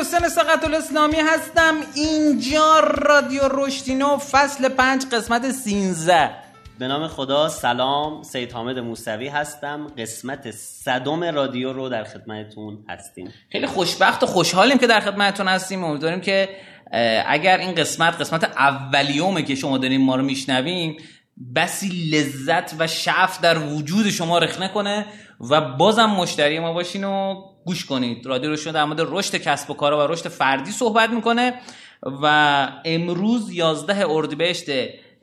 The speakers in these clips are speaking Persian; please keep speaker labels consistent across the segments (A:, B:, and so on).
A: حسین سقط الاسلامی هستم. اینجا رادیو رشدینو فصل پنج قسمت سینزه
B: به نام خدا سلام. سید حامد موسوی هستم. قسمت صدم رادیو رو در خدمتتون هستیم.
A: خیلی خوشبخت و خوشحالیم که در خدمتتون هستیم. امیدواریم که اگر این قسمت قسمت اولیومه که شما داریم ما رو میشنویم بسی لذت و شعف در وجود شما رخ نکنه و بازم مشتری ما باشین و گوش کنید. رادیو روشن در مورد رشد کسب و کار و رشد فردی صحبت می‌کنه و امروز 11 اردیبهشت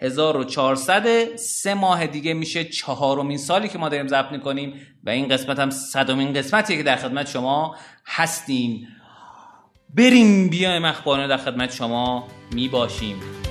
A: 1400 سه ماه دیگه میشه چهارمین سالی که ما داریم ضبط می‌کنیم و این قسمت هم صدومین قسمتیه که در خدمت شما هستیم. بریم بیایم اخبارانه در خدمت شما می‌باشیم.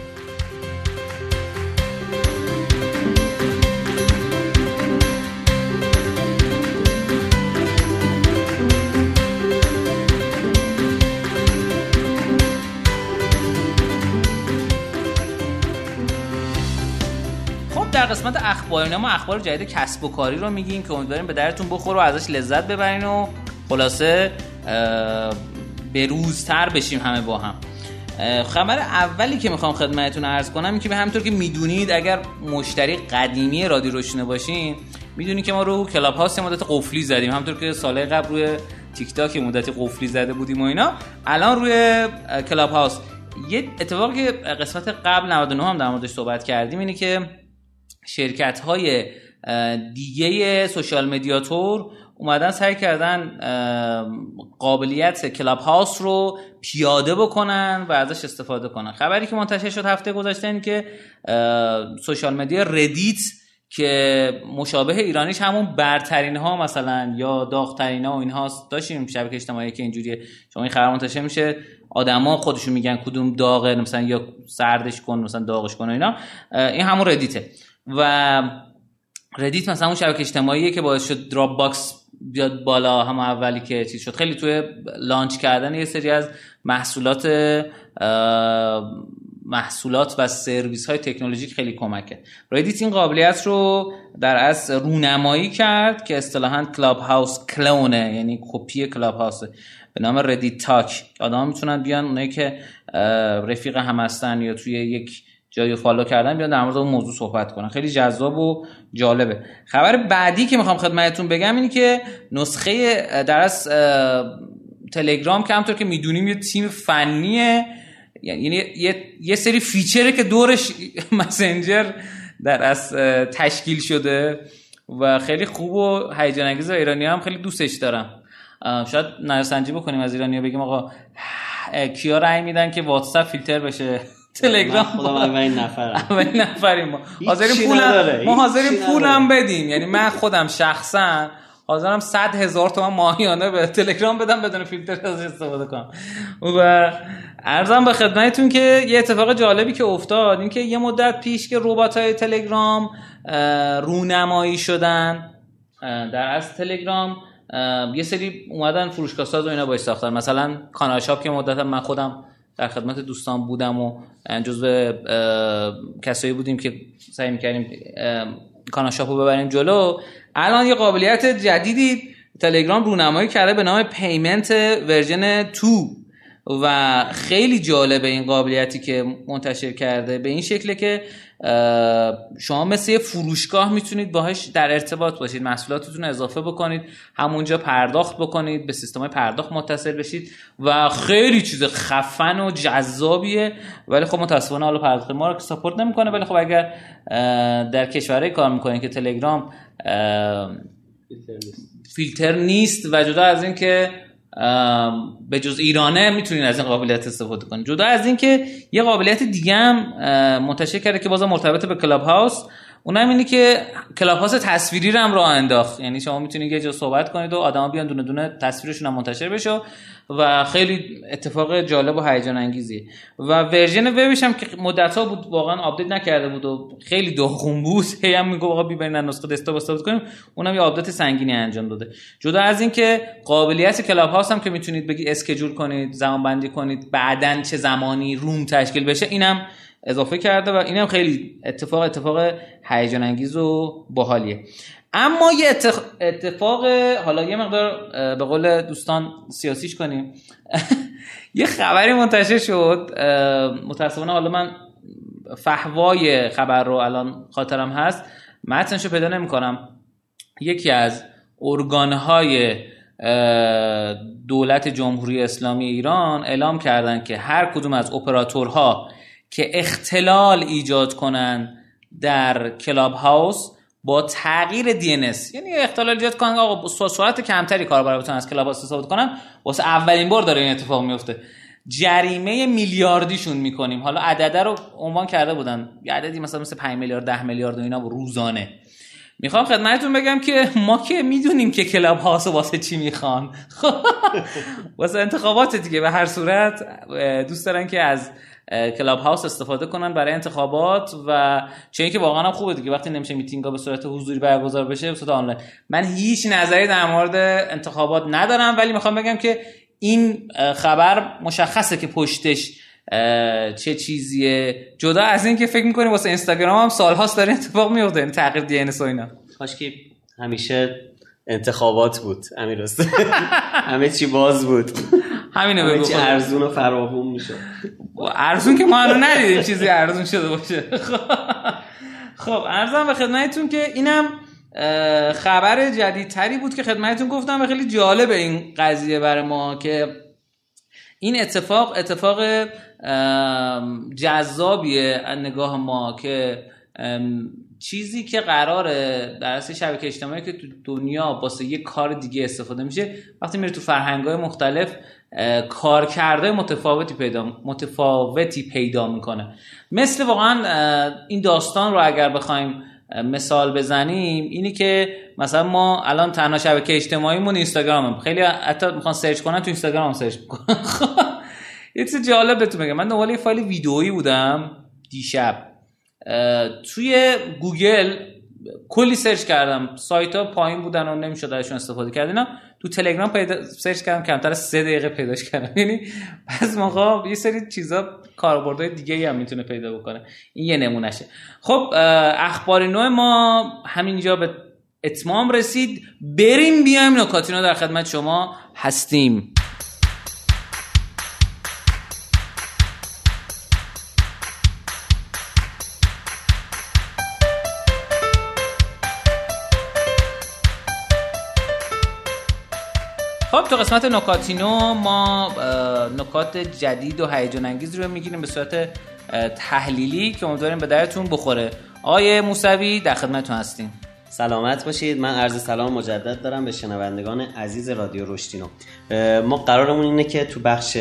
A: در قسمت اخبار. ما اخبار جدید کسب و کاری رو میگیم که امیدواریم به درتون بخوره و ازش لذت ببرین و خلاصه به روزتر بشیم همه با هم. خبر اولی که می‌خوام خدمتتون عرض کنم این که به همطور که می‌دونید اگر مشتری قدیمی رادیو رشدینو باشین می‌دونید که ما رو کلاب هاست مدت قفلی زدیم. همطور که سال قبل روی تیک تاک مدت قفلی زده بودیم و اینا الان روی کلاب هاست یه اتفاقی که قسمت قبل 99 هم در موردش صحبت کردیم اینه که شرکت های دیگه social media طور اومدن سعی کردن قابلیت Clubhouse رو پیاده بکنن و ازش استفاده کنن. خبری که منتشر شد هفته گذشته این که social media Reddit که مشابه ایرانیش همون برترین ها مثلا یا داغترین ها و این داشتیم شبکه اجتماعی که اینجوریه. شما این خبر منتشر میشه آدما خودشون میگن کدوم داغه مثلا یا سردش کن مثلا داغش کن و اینا. این همون Reddit ه. و Reddit مثلا اون شبکه اجتماعیه که باعث شد Dropbox بیاد بالا هم اولی که چیز شد. خیلی توی launch کردن یه سری از محصولات محصولات و سرویس های تکنولوژیک خیلی کمک کرد Reddit این قابلیت رو در از رونمایی کرد که اصطلاحا Clubhouse clone ه یعنی کپی Clubhouse به نام Reddit Talk آدم می‌تونن بیان اونایی که رفیق هم هستن یا توی یک جایی follow کردن بیان در مورد اون موضوع صحبت کنن. خیلی جذاب و جالبه. خبر بعدی که می‌خوام خدمتتون بگم اینه که نسخه در از تلگرام که همونطور که می‌دونیم یه تیم فنیه. یعنی یه،, یه سری feature ه که دورش مسنجر در از تشکیل شده و خیلی خوب و هیجان انگیز ایرانی هم خیلی دوستش دارم شاید نظرسنجی بکنیم از ایرانی بگیم آقا کیا رأی میدن که واتساپ فیلتر بشه؟ تلگرام
B: خودم اولین نفرم.
A: اولین نفریم ما. حاضرین پولم ما حاضرین پولم بدیم. یعنی من خودم شخصا حاضرم 100 هزار تومان ماهیانه به تلگرام بدم بدون فیلتر از استفاده کنم. و ارزم به خدمتتون که یه اتفاق جالبی که افتاد این که یه مدت پیش که ربات های تلگرام رونمایی شدن در از تلگرام یه سری اومدن فروشگاه ساز و اینا باش ساختن مثلا کانال شاپ که مدت من خودم در خدمت دوستان بودم و جزو کسایی بودیم که سعی می‌کردیم کانال شاپ رو ببریم جلو. الان یه قابلیت جدیدی تلگرام رونمایی کرده به نام پیمنت ورژن 2 و خیلی جالبه این قابلیتی که منتشر کرده به این شکله که شما مثل یه فروشگاه می‌تونید باهاش در ارتباط باشید. محصولاتتون اضافه بکنید همونجا پرداخت بکنید به سیستم پرداخت متصل بشید و خیلی چیز خفن و جذابیه. ولی خب متاسفانه حالا پرداخت ما رو ساپورت نمی‌کنه. ولی خب اگر در کشورهای کار می‌کنید که تلگرام فیلتر نیست و جدا از اینکه به جز ایرانه می‌تونین از این قابلیت استفاده کنید جدا از اینکه یه قابلیت دیگه هم منتشر کرده که بازم مرتبط به Clubhouse. اونم اینه که Clubhouse تصویری رو هم راه انداخت. یعنی شما می‌تونید یه جا صحبت کنید و آدما بیان دونه دونه تصویرشون هم منتشر بشه و خیلی اتفاق جالب و هیجان انگیزیه و version وبش هم که مدت ها بود واقعا update نکرده بود و خیلی داغون بود. هی هم میگه آقا بیایین نسخه دسکتاپ استفاده کنیم. اونم یه update سنگینی انجام داده. جدا از اینکه قابلیت Clubhouse هم که می‌تونید بگی schedule کنید زمان بندی کنید بعدن چه زمانی room تشکیل بشه اینم اضافه کرده و اینم خیلی اتفاق اتفاق هیجان انگیز و باحالیه. اما یه اتفاق حالا یه مقدار به قول دوستان سیاسیش کنیم. یه خبری منتشر شد متاسفانه حالا من فهوای خبر رو الان خاطرم هست. متنش رو پیدا نمی کنم یکی از ارگانهای دولت جمهوری اسلامی ایران اعلام کردند که هر کدوم از اپراتورها که اختلال ایجاد کنند در کلاب هاوس با تغییر دی یعنی اختلال ایجاد کنن آقا سرعت کمتری کاربر بتونن از کلاب استفاده کنن واسه اولین بار داره این اتفاق میفته. جریمه میلیاردیشون می‌کنیم. حالا عدده رو عنوان کرده بودن. یه عددی مثلا مثل 5 میلیارد 10 میلیارد و اینا روزانه. می‌خوام خدمتتون بگم که ما که می‌دونیم که Clubhouse واسه چی می‌خوان. واسه انتخابات دیگه به هر صورت دوست دارن که از Clubhouse استفاده کنن برای انتخابات و چه اینکه واقعا هم خوبه دیگه وقتی نمیشه میتینگ ها به صورت حضوری برگزار بشه به صورت آنلاین. من هیچ نظری در مورد انتخابات ندارم ولی می‌خوام بگم که این خبر مشخصه که پشتش چه چیزیه. جدا از این که فکر می‌کنیم واسه اینستاگرام هم سالهاست داره اتفاق میفته این تغییر دی ان اینا.
B: کاش که همیشه انتخابات بود امیر همه چی باز بود.
A: همینه بگو
B: چی ارزون و فراوون میشه.
A: ارزون که ما الان ندیدیم چیزی ارزون شده باشه. خب. ارزم به خدمتتون که اینم خبر جدیدتری بود که خدمتتون گفتم و خیلی جالب این قضیه برای ما که این اتفاق اتفاق جذابیه نگاه ما که چیزی که قراره در اصل شبکه اجتماعی که تو دنیا واسه یه کار دیگه استفاده میشه وقتی میره تو فرهنگ های مختلف کار کرده متفاوتی پیدا متفاوتی پیدا می‌کنه. مثل واقعا این داستان رو اگر بخوایم مثال بزنیم اینی که مثلا ما الان تنها شبکه اجتماعیمون اینستاگرامه خیلی حتی می‌خوان search کنن تو اینستاگرام search می‌کنن. یه چیز جالب بهتون بگم. من دنبال یه فایل ویدئویی بودم دیشب. توی گوگل کلی search کردم. سایت ها پایین بودن و نمی‌شد ازشون استفاده کردن تو تلگرام پیدا search کردم کمتر از سه دقیقه پیداش کردم. یعنی پس موقع یه سری چیزا کاربردهای دیگه هم می‌تونه پیدا بکنه. این یه نمونهشه. خب اخبار نوع ما همینجا به اتمام رسید. بریم بیایم نکاتینو در خدمت شما هستیم. خب تو قسمت نکاتینو ما نکات جدید و هیجان انگیز رو می‌گیریم به صورت تحلیلی که امیدواریم به درتون بخوره. آقای موسوی در خدمتتون هستیم.
B: سلامت باشید. من عرض سلام مجدد دارم به شنوندگان عزیز رادیو رشتینو ما قرارمون اینه که تو بخش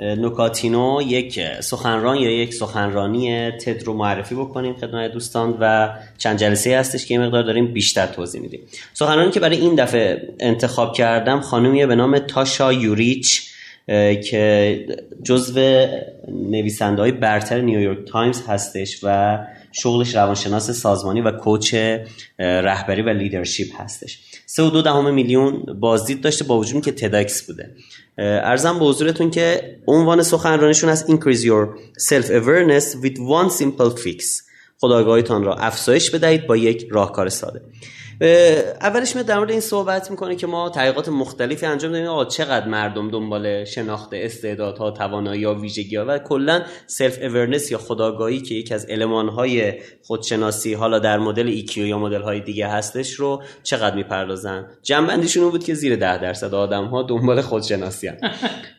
B: نوکاتینو یک سخنران یا یک سخنرانی تد رو معرفی بکنیم خدمت دوستان و چند جلسه هستش که یه مقدار داریم بیشتر توضیح میدیم. سخنرانی که برای این دفعه انتخاب کردم خانومیه به نام تاشا یوریچ. که جزو نویسنده های برتر نیویورک تایمز هستش و شغلش روانشناس سازمانی و coach رهبری و leadership هستش. سه و دو دهم میلیون بازدید داشته با وجود که TEDx بوده. عرضم به حضورتون که عنوان سخنرانیشون از Increase your self-awareness with one simple fix. خودآگاهیتان را افزایش بدهید با یک راهکار ساده. اولش میاد در مورد این صحبت می‌کنه که ما تحقیقات مختلفی انجام دادیم. آقا چقدر مردم دنبال شناخت استعدادها توانایی یا ویژگی ها و کلا self-awareness یا خودآگاهی که یکی از المان های خودشناسی حالا در مدل ایکیو یا مدل های دیگه هستش رو چقدر می‌پردازن؟ جنبندیشون بود که زیر ده درصد آدم ها دنبال خودشناسی هم.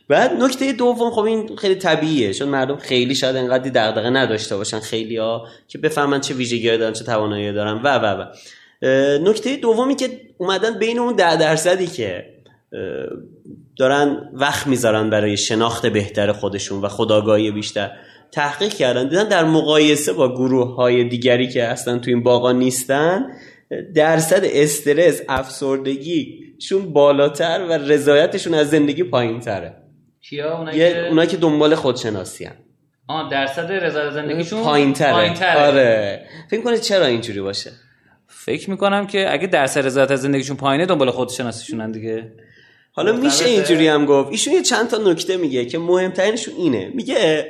B: بعد نکته دوم خب این خیلی طبیعیه. چون مردم خیلی شاید انقدر دغدغه نداشته باشن. خیلی ها که بفهمن چه ویژگی دارن چه توانایی دارن و و و. نکته دومی که اومدن بین اون ده درصدی که دارن وقت می‌ذارن برای شناخت بهتر خودشون و خداگاهی بیشتر تحقیق کردن دیدن در مقایسه با گروه های دیگری که اصلا تو این باقا نیستن درصد استرس افسردگی شون بالاتر و رضایتشون از زندگی پایین تره
A: کیا اونا,
B: که... دنبال خودشناسی هم.
A: آه درصد رضایت زندگیشون
B: پایین تره. آره. فکر کنید چرا اینجوری باشه؟
A: فکر می‌کنم که اگه درصد رضایت از زندگیشون پایینه دنبال خودشناسیشونن دیگه.
B: حالا میشه اینجوری هم گفت. ایشون یه چند تا نکته میگه که مهمترینشون اینه. میگه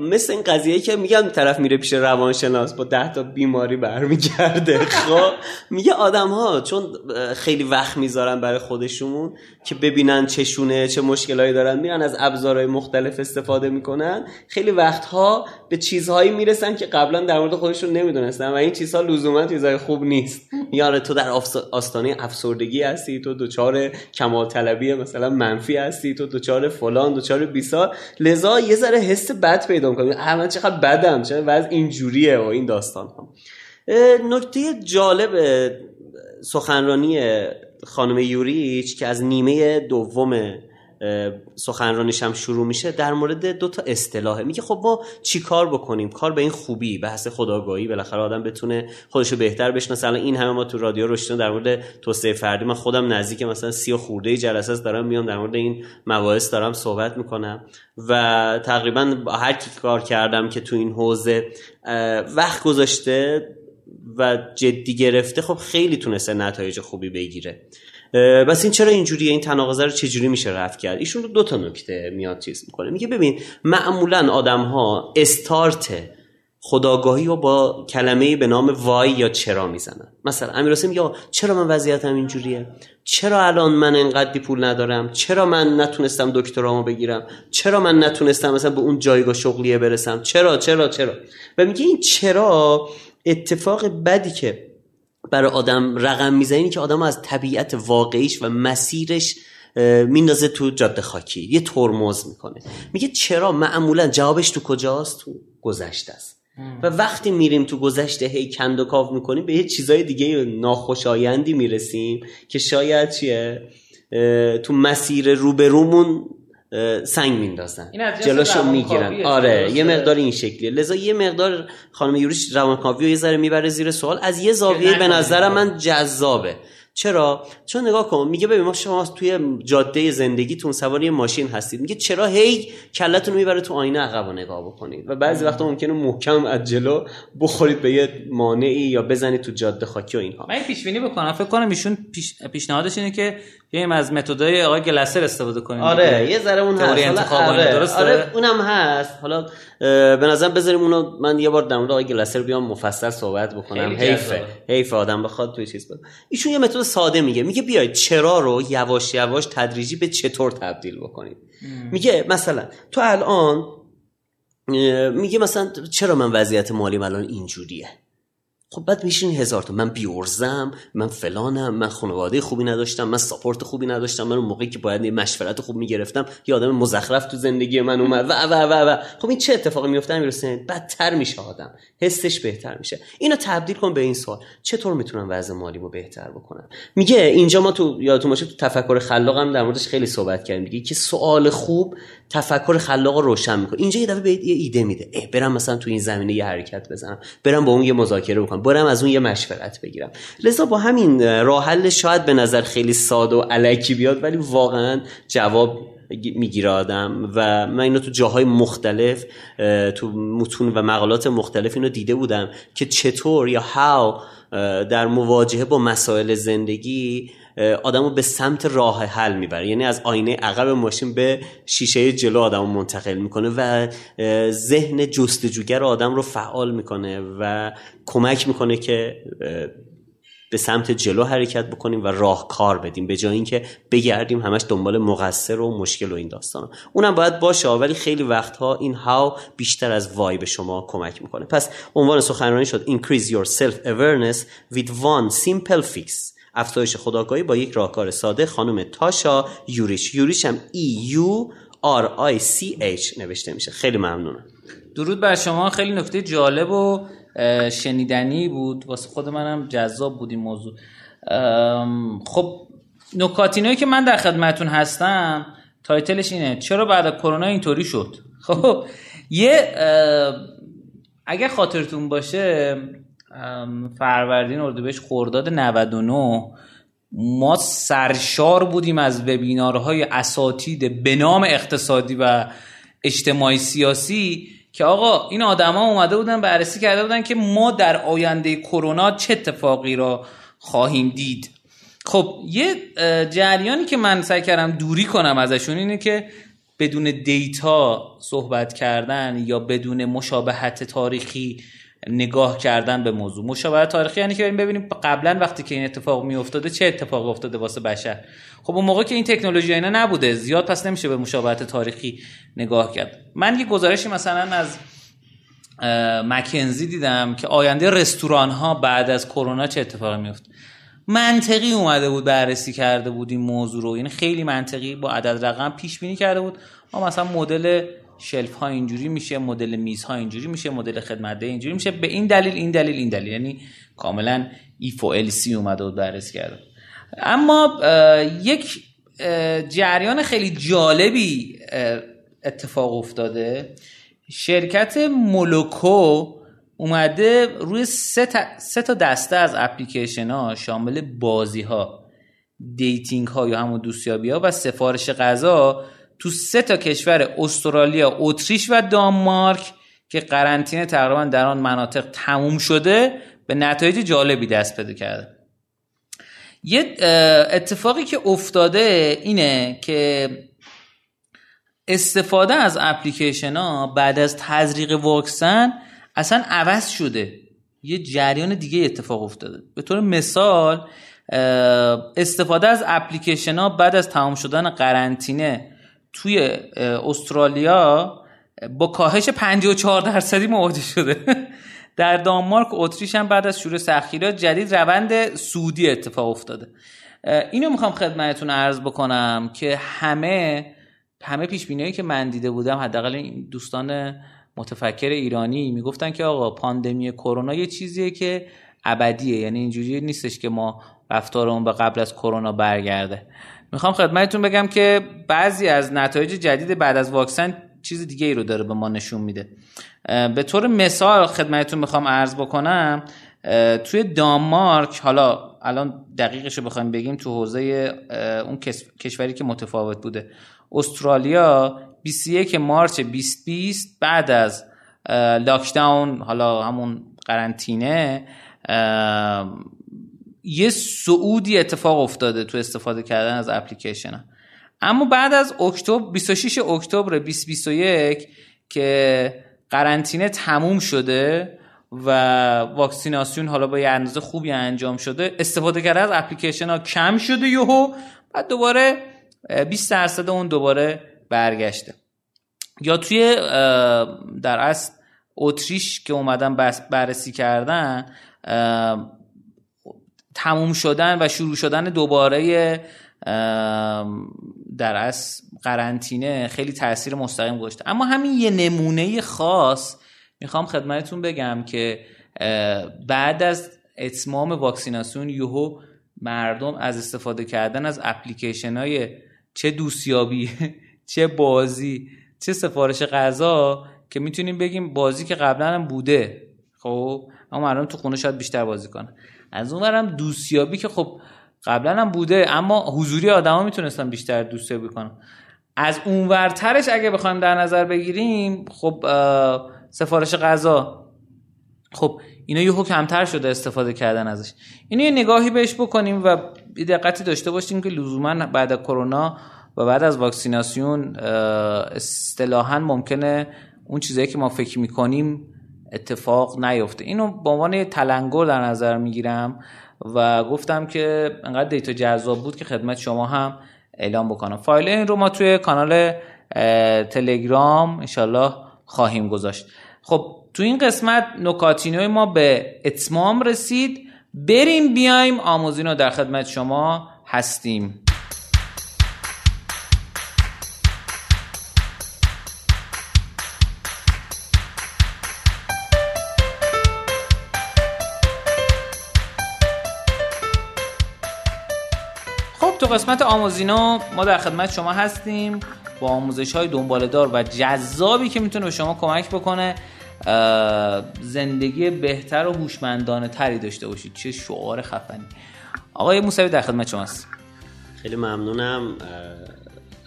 B: مثل این قضیه که میگم طرف میره پیش روانشناس با ده تا بیماری برمیگرده. خب میگه آدم ها چون خیلی وقت می‌ذارن برای خودشون که ببینن چشونه چه مشکلایی دارن میرن از ابزارهای مختلف استفاده می‌کنن. خیلی وقتها به چیزهایی می‌رسن که قبلا در مورد خودشون نمی‌دونستن و این چیزها لزوما چیزهای خوب نیست. یاره تو در آستانه افسردگی هستی تو دچار کمال طلبی مثلا منفی هستی تو دچار فلان دچار بیسار. لذا یه ذره حس بد پیدا می‌کنی من چقدر بدم چه وضع اینجوریه و این داستان ها نکته جالب سخنرانی خانم یوریچ که از نیمه دوم سخنرانیش هم شروع میشه در مورد دو تا اصطلاحه. میگه خب ما چی کار بکنیم؟ کار به این خوبی بحث خداگاهی بالاخره آدم بتونه خودشو بهتر بشناسه. الان این همه ما تو رادیو روشتون در مورد توسعه فردی من خودم نزدیک مثلا سی و خورده جلسه دارم میام در مورد این مباحث دارم صحبت می‌کنم. و تقریبا هر کی کار کردم که تو این حوزه وقت گذاشته و جدی گرفته خب خیلی تونسته نتایج خوبی بگیره. بس این چرا اینجوریه؟ این تناقضه رو چجوری میشه رفت کرد؟ ایشون دو تا نکته میاد چیز می‌کنه. میگه ببین معمولا آدم ها استارت خداگاهی رو با کلمه به نام وای یا چرا می‌زنن. مثلا امیر میگه چرا من وضعیتم اینجوریه؟ چرا الان من انقدر پول ندارم؟ چرا من نتونستم دکترامو بگیرم؟ چرا من نتونستم مثلا به اون جایگاه شغلیه برسم؟ چرا چرا چرا؟ و میگه این چرا اتفاق بدی که برای آدم رقم می‌زنی که آدم از طبیعت واقعیش و مسیرش میندازه تو جاده خاکی. یه ترمز می‌کنه. میگه چرا؟ معمولا جوابش تو کجاست؟ تو گذشته است. و وقتی میریم تو گذشته هی کند و کاف می‌کنیم به یه چیزای دیگه ناخوشایندی می‌رسیم که شاید چیه؟ تو مسیر روبرومون سنگ میندازن. جلوشو می‌گیرن. آره یه مقدار این شکلیه. لذا یه مقدار خانم یوریش روانکاوی یه ذره می‌بره زیر سوال. از یه زاویه به نظرم من جذابه. چرا؟ چون نگاه کن میگه ببین ما شما توی جاده زندگیتون سواری ماشین هستید. میگه چرا هی کلتون می‌بره تو آینه عقب نگاه بکنید؟ و بعضی وقتا ممکنه محکم از جلو بخورید به یه مانعی یا بزنید تو جاده خاکی و اینها.
C: من پیش بینی بکنم. فکر کنم ایشون پیش... پیشنهادش اینه که بیایم از متدای آقای گلسر استفاده کنیم.
B: آره یه ذره اون هست. آره. درسته آره اونم هست. حالا به نظر بذاریم اونو من یه بار در مورد آقای گلسر بیام مفصل صحبت بکنم. حیفه حیف آدم بخواد توی چیز بود ایشون یه متد ساده میگه. میگه بیاید چرا رو یواش یواش تدریجی به چطور تبدیل بکنید؟ میگه مثلا تو الان میگه مثلا چرا من وضعیت مالی الان اینجوریه؟ خب بعد میشین هزار تا. من بیورزم من فلانم من خانواده خوبی نداشتم من ساپورت خوبی نداشتم من اون موقعی که باید مشورت خوب می‌گرفتم یه آدم مزخرف تو زندگی من اومد. و و و و. خب این چه اتفاقی میفته می‌رسه؟ بدتر میشه آدم. حسش بهتر میشه. اینو تبدیل کن به این سوال. چطور می‌تونم وضع مالیمو بهتر بکنم؟ میگه اینجا ما تو یادتون باشه تو تفکر خلاق هم در موردش خیلی صحبت کردیم. دیگه که سوال خوب تفکر خلاق رو روشن می‌کنه. اینجا یه دفعه به یه ایده میده. اه برم مثلا تو این زمینه یه حرکت بزنم. برم با اون یه مذاکره بکنم. برم از اون یه مشورت بگیرم. لذا با همین راه حل شاید به نظر خیلی ساده و علکی بیاد ولی واقعا جواب می‌گیره آدم. و من اینو تو جاهای مختلف تو متون و مقالات مختلف اینو دیده بودم که چطور یا هاو در مواجهه با مسائل زندگی آدمو به سمت راه حل می‌بره. یعنی از آینه عقب ماشین به شیشه جلو آدمو منتقل می‌کنه و ذهن جستجوگر آدم رو فعال می‌کنه و کمک می‌کنه که به سمت جلو حرکت بکنیم و راه کار بدیم. به جای اینکه بگردیم همش دنبال مقصر و مشکل و این داستان اونم باید باشه ولی خیلی وقتها این هاو بیشتر از وای به شما کمک می‌کنه. پس عنوان سخنرانی شد increase your self awareness with one simple fix. افزایش خداگاهی با یک راهکار ساده خانم تاشا یوریش یوریش هم ای یو آر آی سی اچ نوشته میشه. خیلی ممنونم.
C: درود بر شما. خیلی نکته جالب و شنیدنی بود. واسه خود منم جذاب بود این موضوع. خب نکاتینایی که من در خدمتون هستم تایتلش اینه. چرا بعد کرونا اینطوری شد؟ خب یه اگه خاطرتون باشه فروردین اردیبهشت خرداد 99 ما سرشار بودیم از وبینارهای اساتید به نام اقتصادی و اجتماعی سیاسی که آقا این آدما اومده بودن بررسی کرده بودن که ما در آینده کرونا چه اتفاقی را خواهیم دید. خب یه جریانی که من سعی کردم دوری کنم ازشون اینه که
A: بدون دیتا صحبت کردن یا بدون مشابهت تاریخی نگاه کردن به موضوع. مشابهت تاریخی یعنی که بریم ببینیم قبلا وقتی که این اتفاق می افتاده چه اتفاقی افتاده واسه بشر. خب اون موقع که این تکنولوژی اینا نبوده زیاد پس نمیشه به مشابهت تاریخی نگاه کرد. من یه گزارشی مثلا از مکنزی دیدم که آینده رستوران ها بعد از کرونا چه اتفاقی میفته منطقی اومده بود بررسی کرده بود این موضوع رو. یعنی خیلی منطقی با عدد رقم پیش بینی کرده بود. ما مثلا مدل شلف ها اینجوری میشه مدل میز ها اینجوری میشه مدل خدمت اینجوری میشه. به این دلیل این دلیل این دلیل. یعنی کاملا ایف و ال سی اومده بود بررسی کرده اما یک جریان خیلی جالبی اتفاق افتاده. شرکت مولوکو اومده روی سه سه تا دسته از اپلیکیشن ها شامل بازی ها دیتینگ ها یا همون دوستیابی ها و سفارش غذا تو سه تا کشور استرالیا، اتریش و دانمارک که قرنطینه تقریبا در آن مناطق تموم شده به نتایج جالبی دست پیدا کرده. یه اتفاقی که افتاده اینه که استفاده از اپلیکیشن ها بعد از تزریق واکسن اصلا عوض شده. یه جریان دیگه اتفاق افتاده. به طور مثال استفاده از اپلیکیشن ها بعد از تمام شدن قرنطینه توی استرالیا با کاهش 54 درصدی مواجه شده. در دانمارک اتریش هم بعد از شروع سختگیری جدید روند سودی اتفاق افتاده. اینو می‌خوام خدمتتون عرض بکنم که همه همه پیش که من دیده بودم حداقل این دوستان متفکر ایرانی می‌گفتن که آقا پاندمی کرونا یه چیزیه که ابدیه. یعنی اینجوری نیستش که ما رفتارمون به قبل از کرونا برگرده. می‌خوام خدمتتون بگم که بعضی از نتایج جدید بعد از واکسن چیز دیگه ای رو داره به ما نشون میده. به طور مثال خدمتتون می‌خوام عرض بکنم توی دانمارک حالا الان دقیقش رو بخوایم بگیم تو حوزه اون کشوری که متفاوت بوده استرالیا 21 مارچ 2020 بعد از لاکداون حالا همون قرنطینه یه سعودی اتفاق افتاده تو استفاده کردن از اپلیکیشن اما بعد از اکتبر 26 اکتبر 2021 که قرنطینه تموم شده و واکسیناسیون حالا با یه اندازه خوبی انجام شده استفاده کردن از اپلیکیشن ها کم شده یهو بعد دوباره 20 درصد اون دوباره برگشته. یا توی در اصل اتریش که اومدن بررسی کردن تموم شدن و شروع شدن دوباره در اصل قرنطینه خیلی تاثیر مستقیم گذاشته. اما همین یه نمونه خاص می‌خوام خدمتتون بگم که بعد از اتمام واکسیناسیون یوهو مردم از استفاده کردن از اپلیکیشن های چه دوستیابی چه بازی چه سفارش غذا که می‌تونیم بگیم بازی که قبلا هم بوده. خب اما مردم تو خونه شاید بیشتر بازی کنن. از اون برم دوستیابی که خب قبلا هم بوده اما حضوری آدما می‌تونستن بیشتر دوستیابی کنن. از اونورترش اگه بخوایم در نظر بگیریم خب سفارش غذا. خب اینا یهو کمتر شده استفاده کردن ازش. اینو یه نگاهی بهش بکنیم و دقتی داشته باشیم که لزوما بعد کرونا و بعد از واکسیناسیون اصطلاحا ممکنه اون چیزایی که ما فکر می‌کنیم اتفاق نیفته. اینو به عنوان تلنگر در نظر می‌گیرم و گفتم که انقدر دیتا جذاب بود که خدمت شما هم اعلام بکنم. فایل این رو ما توی کانال تلگرام انشالله خواهیم گذاشت. خب تو این قسمت نکاتینوی ما به اتمام رسید. بریم بیایم آموزین رو در خدمت شما هستیم. قسمت آموزینو ما در خدمت شما هستیم با آموزش های دار و جذابی که می‌تونه به شما کمک بکنه. زندگی بهتر و هوشمندانه تری داشته باشید. چه شعار خفنی. آقای موسوی در خدمت شماست.
B: خیلی ممنونم.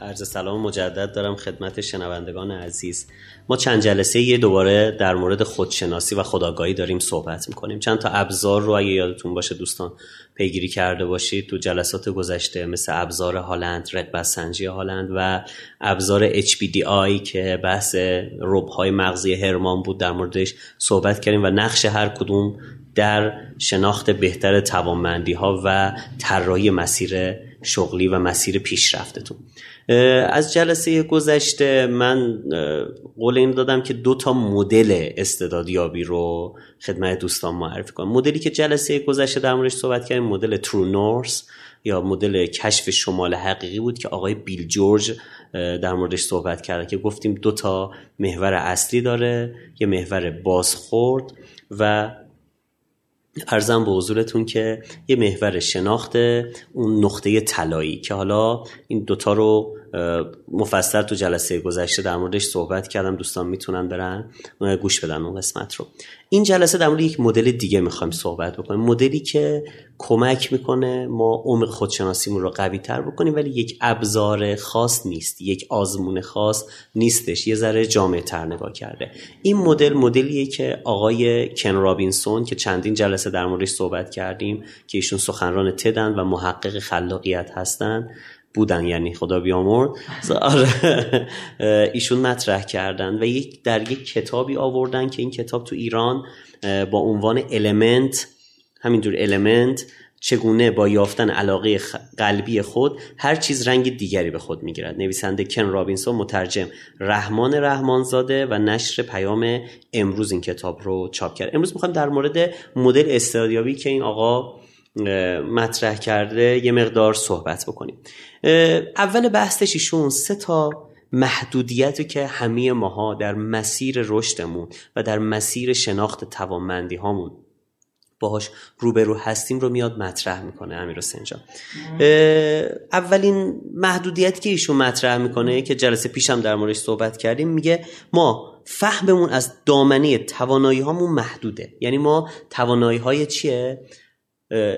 B: عرض سلام مجدد دارم خدمت شنوندگان عزیز. ما چند جلسه یه دوباره در مورد خودشناسی و خداگاهی داریم صحبت می‌کنیم. چند تا ابزار رو اگه یادتون باشه دوستان پیگیری کرده باشید. تو جلسات گذشته مثل ابزار هالند رقبت سنجی هالند و ابزار HBDI که بحث های مغزی هرمان بود در موردش صحبت کردیم و نقش هر کدوم در شناخت بهتر توانمندی ها و طراحی مسیر شغلی و مسیر پیشرفتتون. از جلسه گذشته من قول این دادم که دو تا مدل استعدادیابی رو خدمت دوستان معرفی کنم. مدلی که جلسه گذشته در موردش صحبت کردیم مدل ترو نورس یا مدل کشف شمال حقیقی بود که آقای بیل جورج در موردش صحبت کرده که گفتیم دو تا محور اصلی داره یه محور بازخورد و ارزم به حضورتون که یه محور شناخت اون نقطه طلایی که حالا این دوتا رو مفصل تو جلسه گذشته در موردش صحبت کردم دوستان می‌تونن برن. گوش بدن اون قسمت رو. این جلسه در مورد یک مدل دیگه می‌خوایم صحبت بکنیم. مدلی که کمک می‌کنه ما عمق خودشناسیمون رو قوی تر بکنیم ولی یک ابزار خاص نیست. یک آزمون خاص نیستش. یه ذره جامعه تر نگاه کرده. این مدل مدلیه که آقای کن رابینسون که چندین جلسه در موردش صحبت کردیم که ایشون سخنران تدن و محقق خلاقیت هستن بودن یعنی خدا بیامرد آره. ایشون مطرح کردن و یک در یک کتابی آوردن که این کتاب تو ایران با عنوان Element همینجور Element چگونه با یافتن علاقه قلبی خود هر چیز رنگ دیگری به خود می‌گیرد. نویسنده کن رابینسون مترجم رحمان رحمانزاده و نشر پیام امروز این کتاب رو چاپ کرد. امروز می‌خوایم در مورد مدل استعدادیابی که این آقا مطرح کرده یه مقدار صحبت بکنیم. اول بحثش ایشون سه تا محدودیتی که همه ماها در مسیر رشدمون و در مسیر شناخت توانمندی هامون باهاش روبرو هستیم رو میاد مطرح می‌کنه امیر حسین جان. اولین محدودیتی که ایشون مطرح می‌کنه که جلسه پیشم در موردش صحبت کردیم میگه ما فهممون از دامنه توانایی هامون محدوده. یعنی ما توانایی های چیه؟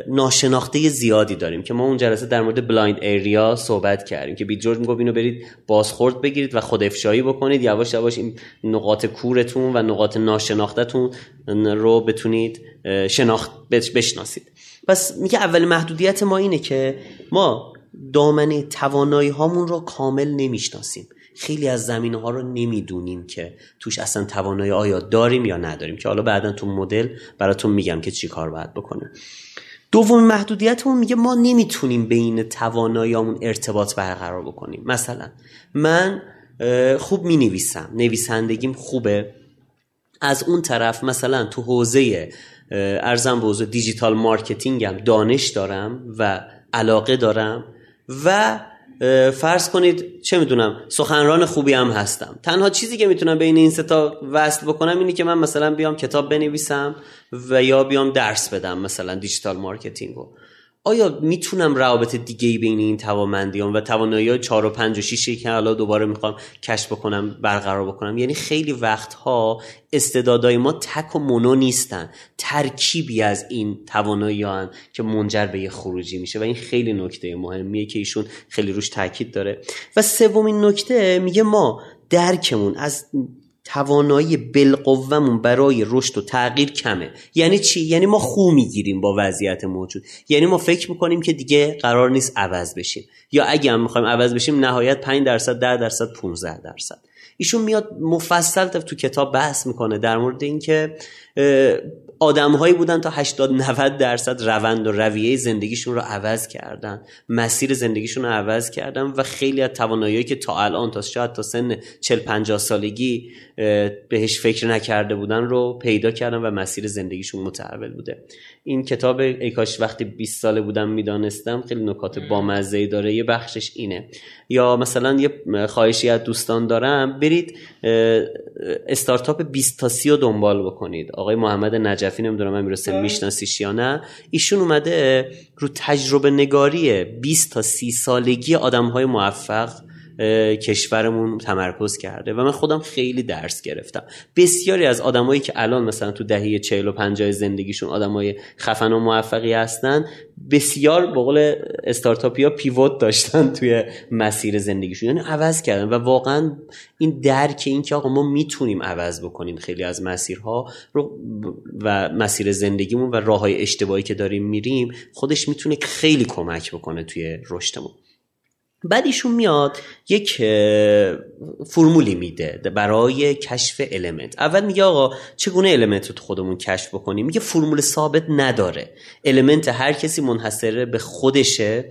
B: ناشناخته زیادی داریم که ما اون جلسه در مورد blind area صحبت کردیم که بی جورج می‌گفت اینو برید بازخورد بگیرید و خود افشایی بکنید. یواش یواش این نقاط کورتون و نقاط ناشناختتون رو بتونید شناخت بشناسید. پس میگه اول محدودیت ما اینه که ما دامنه توانایی هامون رو کامل نمی‌شناسیم. خیلی از زمینه ها رو نمی‌دونیم که توش اصلا توانایی آیا داریم یا نداریم که حالا بعدا تو مدل براتون میگم که چی کار باید بکنیم دومین محدودیتمون میگه ما نمی‌تونیم بین تواناییامون ارتباط برقرار بکنیم. مثلا من خوب می نویسم نویسندگیم خوبه. از اون طرف مثلا تو حوزه عرضم به حوزه digital marketing م دانش دارم و علاقه دارم و فرض کنید چه می‌دونم سخنران خوبی هم هستم. تنها چیزی که می‌تونم بین این ستا وصل بکنم اینه که من مثلا بیام کتاب بنویسم و یا بیام درس بدم مثلا digital marketing رو آیا می‌تونم روابط دیگه ای بین این توانمندیان و توانایی 4 و 5 و 6 که حالا دوباره می‌خوام کشف بکنم برقرار بکنم؟ یعنی خیلی وقتها استعدادهای ما تک و mono نیستن. ترکیبی از این توانایی که منجر به یه خروجی میشه و این خیلی نکته مهمیه که ایشون خیلی روش تاکید داره. و سومین نکته میگه ما درکمون از توانایی بالقوهمون برای رشد و تغییر کمه. یعنی چی؟ یعنی ما خو می‌گیریم با وضعیت موجود. یعنی ما فکر می‌کنیم که دیگه قرار نیست عوض بشیم. یا اگه هم می‌خوایم عوض بشیم نهایت 5 درصد 10 درصد 15 درصد. ایشون میاد مفصل تو کتاب بحث می‌کنه در مورد اینکه آدمهایی بودن تا 80 90 درصد روند و رویه زندگیشون رو عوض کردن. مسیر زندگیشون رو عوض کردن و خیلی از توانایی که تا الان تا شاید تا سن 40 50 سالگی بهش فکر نکرده بودن رو پیدا کردن و مسیر زندگیشون متحول بوده. این کتاب ای کاش وقتی 20 ساله بودم می‌دانستم خیلی نکات بامزه ای داره یه بخشش اینه. یا مثلا یه خواهشی از دوستان دارم برید استارتاپ 20 تا 30 رو دنبال بکنید. آقای محمد نجفی نمی‌دونم من می‌رسه بله. میشناسیش یا نه. ایشون اومده رو تجربه نگاری 20 تا 30 سالگی آدم های موفق کشورمون تمرکز کرده و من خودم خیلی درس گرفتم. بسیاری از آدمایی که الان مثلا تو دهه 40 و 50 زندگیشون آدمای خفن و موفقی هستن بسیار به قول استارتاپیا پیوت داشتن توی مسیر زندگیشون. یعنی عوض کردن و واقعا این درک این که آقا ما می‌تونیم عوض بکنیم خیلی از مسیرها رو و مسیر زندگیمون و راه های اشتباهی که داریم میریم خودش می‌تونه خیلی کمک بکنه توی رشدمون. بعد ایشون میاد یک فرمولی میده برای کشف element اول میگه آقا چگونه element رو تو خودمون کشف بکنیم؟ میگه فرمول ثابت نداره. element هر کسی منحصره به خودشه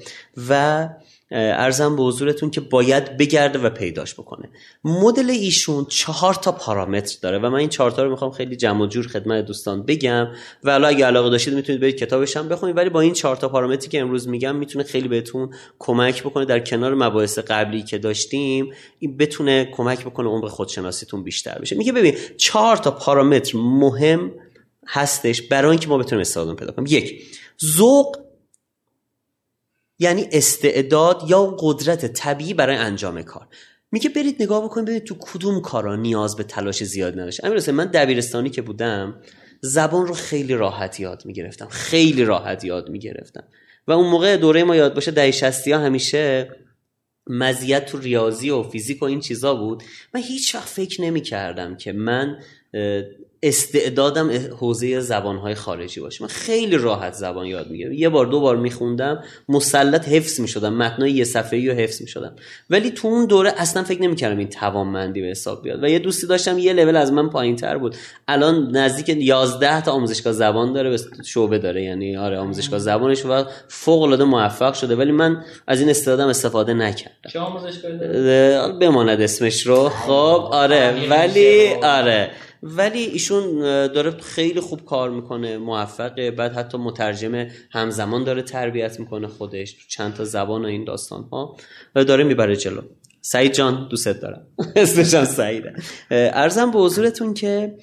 B: و عرضم به حضورتون که باید بگرده و پیداش بکنه. مدل ایشون چهار تا پارامتر داره و من این چهار تا رو می‌خوام خیلی جمع و جور خدمت دوستان بگم و حالا اگه علاقه داشتید می‌تونید برید کتابش هم بخونید ولی با این چهار تا پارامتری که امروز میگم می‌تونه خیلی بهتون کمک بکنه. در کنار مباحث قبلی که داشتیم این بتونه کمک بکنه عمق خودشناسیتون بیشتر بشه. میگه ببین چهار تا پارامتر مهم هستش برای اینکه ما بتونیم استفاده پیدا کنیم. یک ذوق یعنی استعداد یا قدرت طبیعی برای انجام کار. میگه برید نگاه بکنید ببینید تو کدوم کارا نیاز به تلاش زیاد نداشت. امیر من دبیرستانی که بودم زبان رو خیلی راحت یاد می‌گرفتم. خیلی راحت یاد می‌گرفتم. و اون موقع دوره ما یاد باشه دهه 60 ها همیشه مزیت تو ریاضی و فیزیک و این چیزا بود. من هیچ وقت فکر نمی کردم که من استعدادم حوزه زبانهای خارجی باشه. من خیلی راحت زبان یاد می‌گیرم. یه بار دو بار میخوندم مسلط حفظ می‌شدم. متنای یه صفحه رو حفظ می‌شدم. ولی تو اون دوره اصلا فکر نمی‌کردم این توانمندی به حساب بیاد. و یه دوستی داشتم یه لول از من پایین تر بود. الان نزدیک 11 تا آموزشگاه زبان داره به شعبه داره. یعنی آره آموزشگاه زبانش و فوق العاده موفق شده. ولی من از این استعدادم استفاده نکردم.
C: چه آموزشگاهی داره
B: بماند اسمش رو. خب. آره. ولی آره. ولی ایشون داره خیلی خوب کار می‌کنه موفقه. بعد حتی مترجم همزمان داره تربیت می‌کنه خودش تو چند تا زبان و این داستان ها و داره می‌بره جلو. سعید جان دوستت دارم. اسمشم سعیده. ارزم به حضورتون که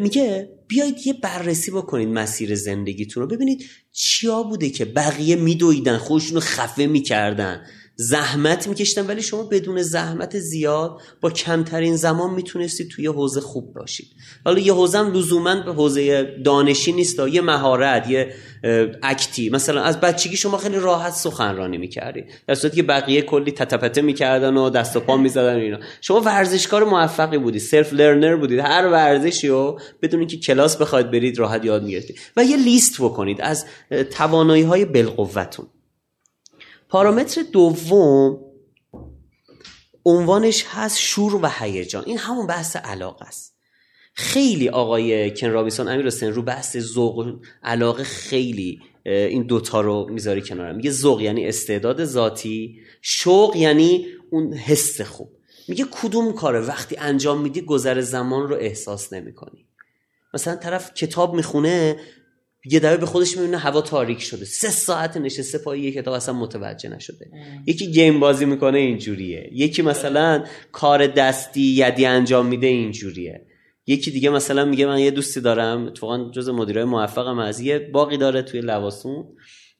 B: میگه بیایید یه بررسی بکنید مسیر زندگیتون رو. ببینید چیا بوده که بقیه میدویدن خودشون رو خفه می‌کردن. زحمت میکشتن ولی شما بدون زحمت زیاد با کمترین زمان می‌تونستید توی حوزه خوب باشید حالا یه حوزه هم لزوما به حوزه دانشی نیست یه مهارت یه act ی. مثلا از بچگی شما خیلی راحت سخنرانی می‌کردید در صورتی که بقیه کلی تته‌پته می‌کردن و دست و پا می‌زدن اینا. شما ورزشکار موفقی بودید self learner بودید هر ورزشی رو بدون اینکه کلاس بخواید برید راحت یاد می‌گرفتید. و یه لیست بکنید از توانایی های بالقوتون پارامتر دوم عنوانش هست شور و هیجان. این همون بحث علاقه است. خیلی آقای کن رابیسون امیر حسین رو بحث ذوق علاقه خیلی این دوتا رو می‌ذاری کنارم میگه ذوق یعنی استعداد ذاتی شوق یعنی اون حس خوب. میگه کدوم کاره وقتی انجام میدی گذر زمان رو احساس نمی‌کنی. مثلا طرف کتاب می‌خونه یه دفعه به خودش می‌بینه هوا تاریک شده. سه ساعت نشسته پای یه کتاب اصلا متوجه نشده. یکی گیم بازی می‌کنه اینجوریه. یکی مثلا کار دستی یدی انجام میده اینجوریه. یکی دیگه مثلا میگه من یه دوستی دارم اتفاقا جز مدیرای موفقم از یه باقی داره توی لواسون.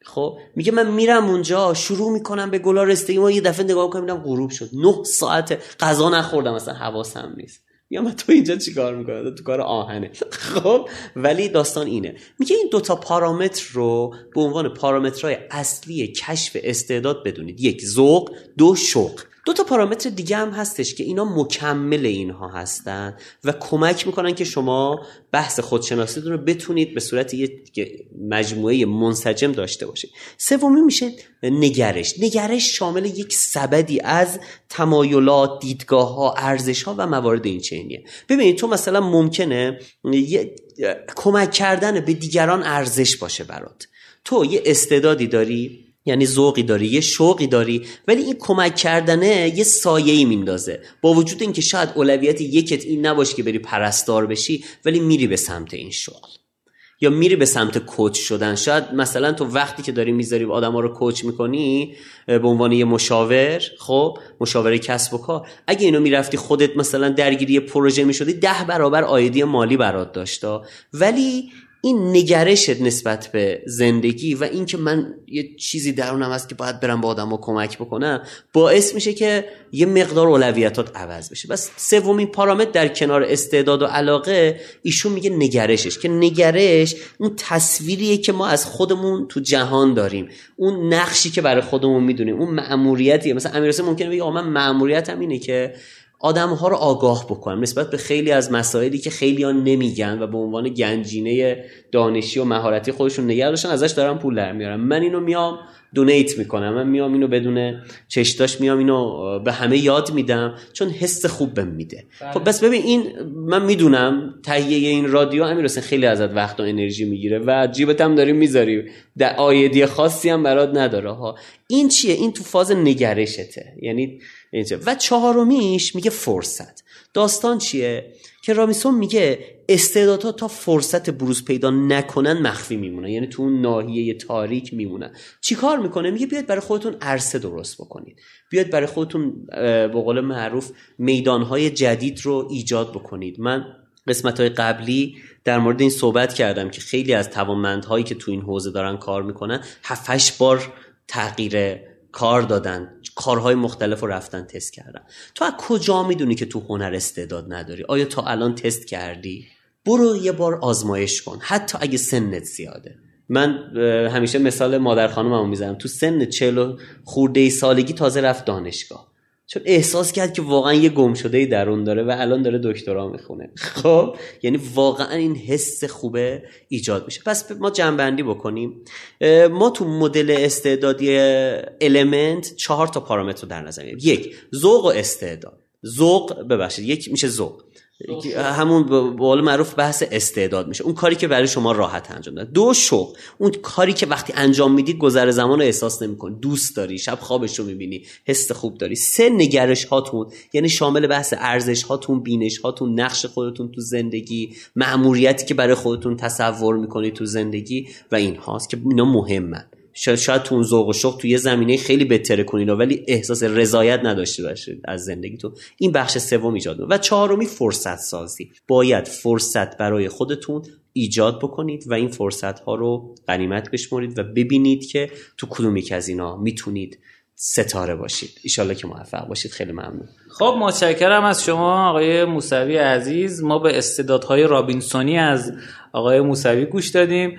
B: خب میگه من میرم اونجا شروع می‌کنم به گلا رستگی. ما یه دفعه نگاه کنم غروب شد. نه ساعت غذا نخوردم مثلا حواسم نیست. یا من تو اینجا چیکار می‌کنه تو کار آهنه. خب ولی داستان اینه. میگه این دوتا پارامتر رو به عنوان پارامترهای اصلی کشف استعداد بدونید. یک ذوق دو شوق. دو تا پارامتر دیگه هم هستش که اینا مکمل اینها هستن و کمک می‌کنن که شما بحث خودشناسیتون رو بتونید به صورت یک مجموعه منسجم داشته باشید. سومی میشه نگرش. نگرش شامل یک سبدی از تمایلات دیدگاه ها ارزش ها و موارد این چنینیه ببینید تو مثلا ممکنه کمک کردن به دیگران ارزش باشه برات. تو یه استعدادی داری؟ یعنی ذوقی داری یه شوقی داری ولی این کمک کردنه یه سایه ای میندازه. با وجود اینکه شاید اولویت یکت این نباشه که بری پرستار بشی ولی میری به سمت این شغل. یا میری به سمت کوچ شدن. شاید مثلا تو وقتی که داری می‌ذاری آدم ها رو کوچ می‌کنی به عنوان یه مشاور خب مشاور کسب و کار اگه اینو می‌رفتی خودت مثلا درگیری پروژه می‌شدی ده برابر آیدی مالی برات داشتا ولی این نگرش نسبت به زندگی و اینکه من یه چیزی درونم هست که باید برم با آدم کمک بکنم باعث میشه که یه مقدار اولویتات عوض بشه. بس سومین پارامتر در کنار استعداد و علاقه ایشون میگه نگرشش که نگرش اون تصویریه که ما از خودمون تو جهان داریم. اون نقشی که برای خودمون می‌دونیم اون مأموریتیه. مثلا امیرحسین ممکنه بگه من مأموریتم اینه که آدم ها رو آگاه بکنم نسبت به خیلی از مسائلی که خیلی ها نمیگن و به عنوان گنجینه دانشی و مهارتی خودشون نگه داشتن ازش دارم پول در میارم. من اینو میام دونیت می‌کنم. من میام اینو بدون چشتاش میام اینو به همه یاد میدم چون حس خوب بهم میده. بله. خب بس ببین این من می‌دونم تهیه این رادیو امیر خیلی ازت وقت و انرژی می‌گیره و جیبت هم داری می‌ذاری. در آیدی خاصی هم برات نداره. ها این چیه؟ این تو فاز نگرشته. یعنی و چهارمیش میگه فرصت. داستان چیه؟ که رامیسون میگه استعدادها تا فرصت بروز پیدا نکنن مخفی میمونن یعنی تو اون ناحیه تاریک میمونن چیکار می‌کنه؟ میگه بیاید برای خودتون عرصه درست بکنید. بیاید برای خودتون به قول معروف میدانهای جدید رو ایجاد بکنید. من قسمت های قبلی در مورد این صحبت کردم که خیلی از توانمندهایی که تو این حوزه دارن کار می‌کنن هفتش بار تغییر کار دادن. کارهای مختلف رو رفتن تست کردن. تو از کجا می‌دونی که تو هنر استعداد نداری؟ آیا تا الان تست کردی؟ برو یه بار آزمایش کن. حتی اگه سنت زیاده. من همیشه مثال مادر خانوممو می‌زنم. تو سن چلو خورده سالگی تازه رفت دانشگاه. چون احساس کرد که واقعا یه گم شده درون داره و الان داره دکترا می‌خونه. خب یعنی واقعا این حس خوبه ایجاد میشه. پس ما جنبندی بکنیم. ما تو مدل استعدادی المنت چهار تا پارامتر در نظر یک ذوق و استعداد. ذوق ببخشید یک میشه ذوق. همون به قول معروف بحث استعداد میشه. اون کاری که برای شما راحت انجام داد. دو شوق اون کاری که وقتی انجام میدی گذر زمان رو احساس نمی‌کنی. دوست داری شب خوابش رو می‌بینی حس خوب داری. سه نگرش هاتون یعنی شامل بحث ارزش هاتون بینش هاتون نقش خودتون تو زندگی مأموریتی که برای خودتون تصور می‌کنی تو زندگی و این هاست که اینا مهمن. شاید, تو اون ذوق و شوق تو یه زمینه خیلی بهتره کنین ولی احساس رضایت نداشته باشید از زندگی تو. این بخش سوم ایجاد و چهارمی فرصت سازی. باید فرصت برای خودتون ایجاد بکنید و این فرصت ها رو غنیمت بشمرید و ببینید که تو کدوم یک از اینا می‌تونید ستاره باشید. ایشالله که موفق باشید. خیلی ممنون.
A: خب متشکرم از شما آقای موسوی عزیز. ما به استعدادهای رابینسونی از آقای موسوی گوش دادیم.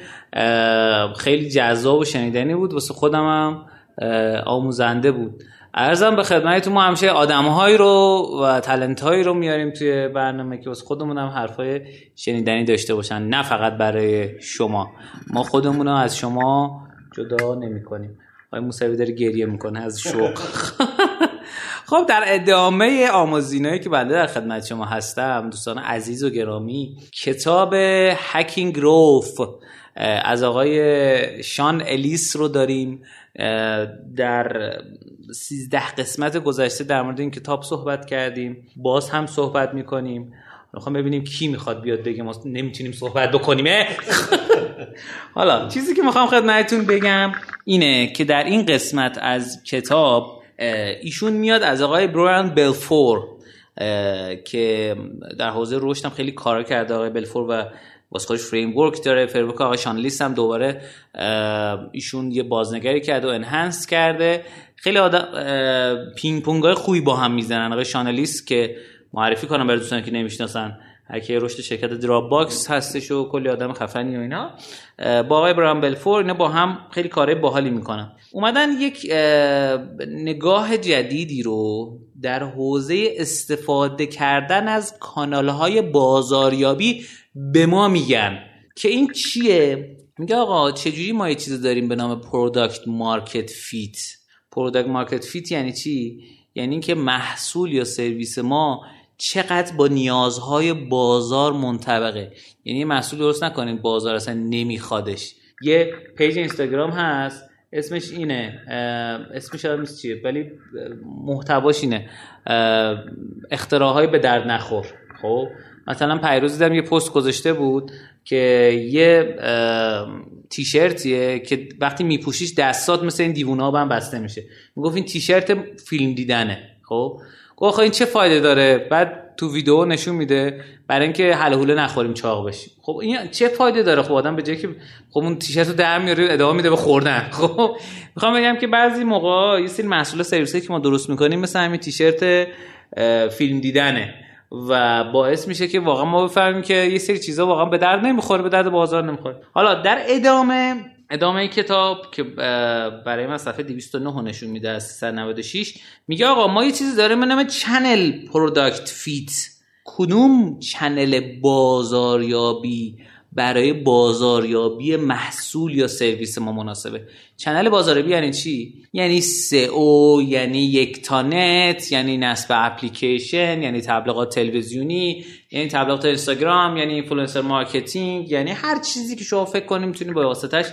A: خیلی جذاب و شنیدنی بود. واسه خودم هم آموزنده بود. ارزم به خدمتتون ما همیشه آدمهایی رو و تلنت هایی رو میاریم توی برنامه که واسه خودمون هم حرفای شنیدنی داشته باشن. نه فقط برای شما. ما خودمون از شما جدا نمی کنیم آقای موسوی داره گریه می‌کنه از شوق. خب در ادامه آموزینایی که بنده در خدمت شما هستم دوستان عزیز و گرامی کتاب هکینگ روف از آقای شان الیس رو داریم در سیزده قسمت گذشته در مورد این کتاب صحبت کردیم باز هم صحبت می‌کنیم. می‌خوام ببینیم کی می‌خواد بیاد بگه ما نمی‌تونیم صحبت بکنیم. حالا چیزی که می‌خوام خدمتتون بگم اینه که در این قسمت از کتاب ایشون میاد از آقای برایان بلفور که در حوزه رشد هم خیلی کار کرده. آقای بلفور و واسه framework داره. framework آقای شان الیس هم دوباره ایشون یه بازنگری کرده و enhance کرده. خیلی آدم پینگ پونگ های خوبی با هم می‌زنن. آقای شان الیس که معرفی کنم برای دوستان که نمی‌شناسن. هکر رشد شرکت دراپ باکس هستش و کلی آدم خفنی و اینا با آقای برایان بلفور اینا با هم خیلی کاره باحالی می‌کنن. اومدن یک نگاه جدیدی رو در حوزه استفاده کردن از کانال های بازاریابی به ما میگن. که این چیه؟ میگه آقا چجوری ما یه چیزی داریم به نام product market fit product market fit یعنی چی؟ یعنی اینکه محصول یا سرویس ما چقدر با نیازهای بازار منطبقه. یعنی محصول درست نکنید بازار اصلا نمیخوادش. یه پیج اینستاگرام هست اسمش اینه اسمش نیست چیه ولی محتواش اینه. اختراعهای به درد نخور. خب؟ مثلا پیروز دیدم یه پست گذاشته بود که یه تیشرتیه که وقتی میپوشیش دستات مثل این دیوونه هم بسته میشه. می‌گفت این تیشرت فیلم دیدنه. خب؟ گفت این چه فایده داره؟ بعد تو ویدیو نشون میده برای اینکه حل حوله نخوریم چاق بشیم. خب این چه فایده داره؟ خب آدم به جای که خب اون تیشرت رو در میاره ادامه میده به خوردن. خب می‌خوام بگم که بعضی موقع یه سری محصول سرویسی که ما درست می‌کنیم مثل همین تیشرت فیلم دیدنه و باعث میشه که واقعا ما بفهمیم که یه سری چیزا واقعا به درد نمی‌خوره به درد بازار نمی‌خوره. حالا در ادامه ادامه کتاب که برای من صفحه 209 نشون میده از 396 میگه آقا ما یه چیزی داریم به نام channel product fit. کدوم channel بازاریابی برای بازاریابی محصول یا سرویس ما مناسبه؟ channel بازاریابی یعنی چی؟ یعنی سئو یعنی یکتانت یعنی نصب اپلیکیشن یعنی تبلیغات تلویزیونی یعنی تبلیغات اینستاگرام یعنی influencer marketing یعنی هر چیزی که شما فکر کنید می‌تونید با واسطش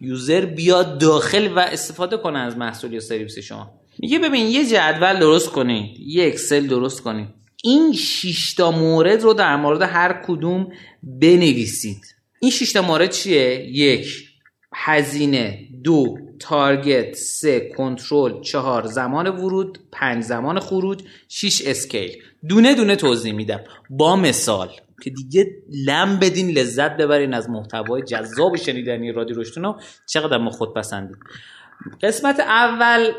A: user بیاد داخل و استفاده کنه از محصول یا سرویس شما. میگه ببین یه جدول درست کنید یه اکسل درست کنید. این 6 تا مورد رو در مورد هر کدوم بنویسید. این 6 تا مورد چیه؟ یک هزینه دو تارگت سه کنترل چهار زمان ورود پنج زمان خروج شش اسکیل. دونه دونه توضیح میدم. با مثال که دیگه لم بدین لذت ببرین از محتوای جذاب شنیدنی رادیو رشتونو چقدر ما خود پسندیم قسمت اول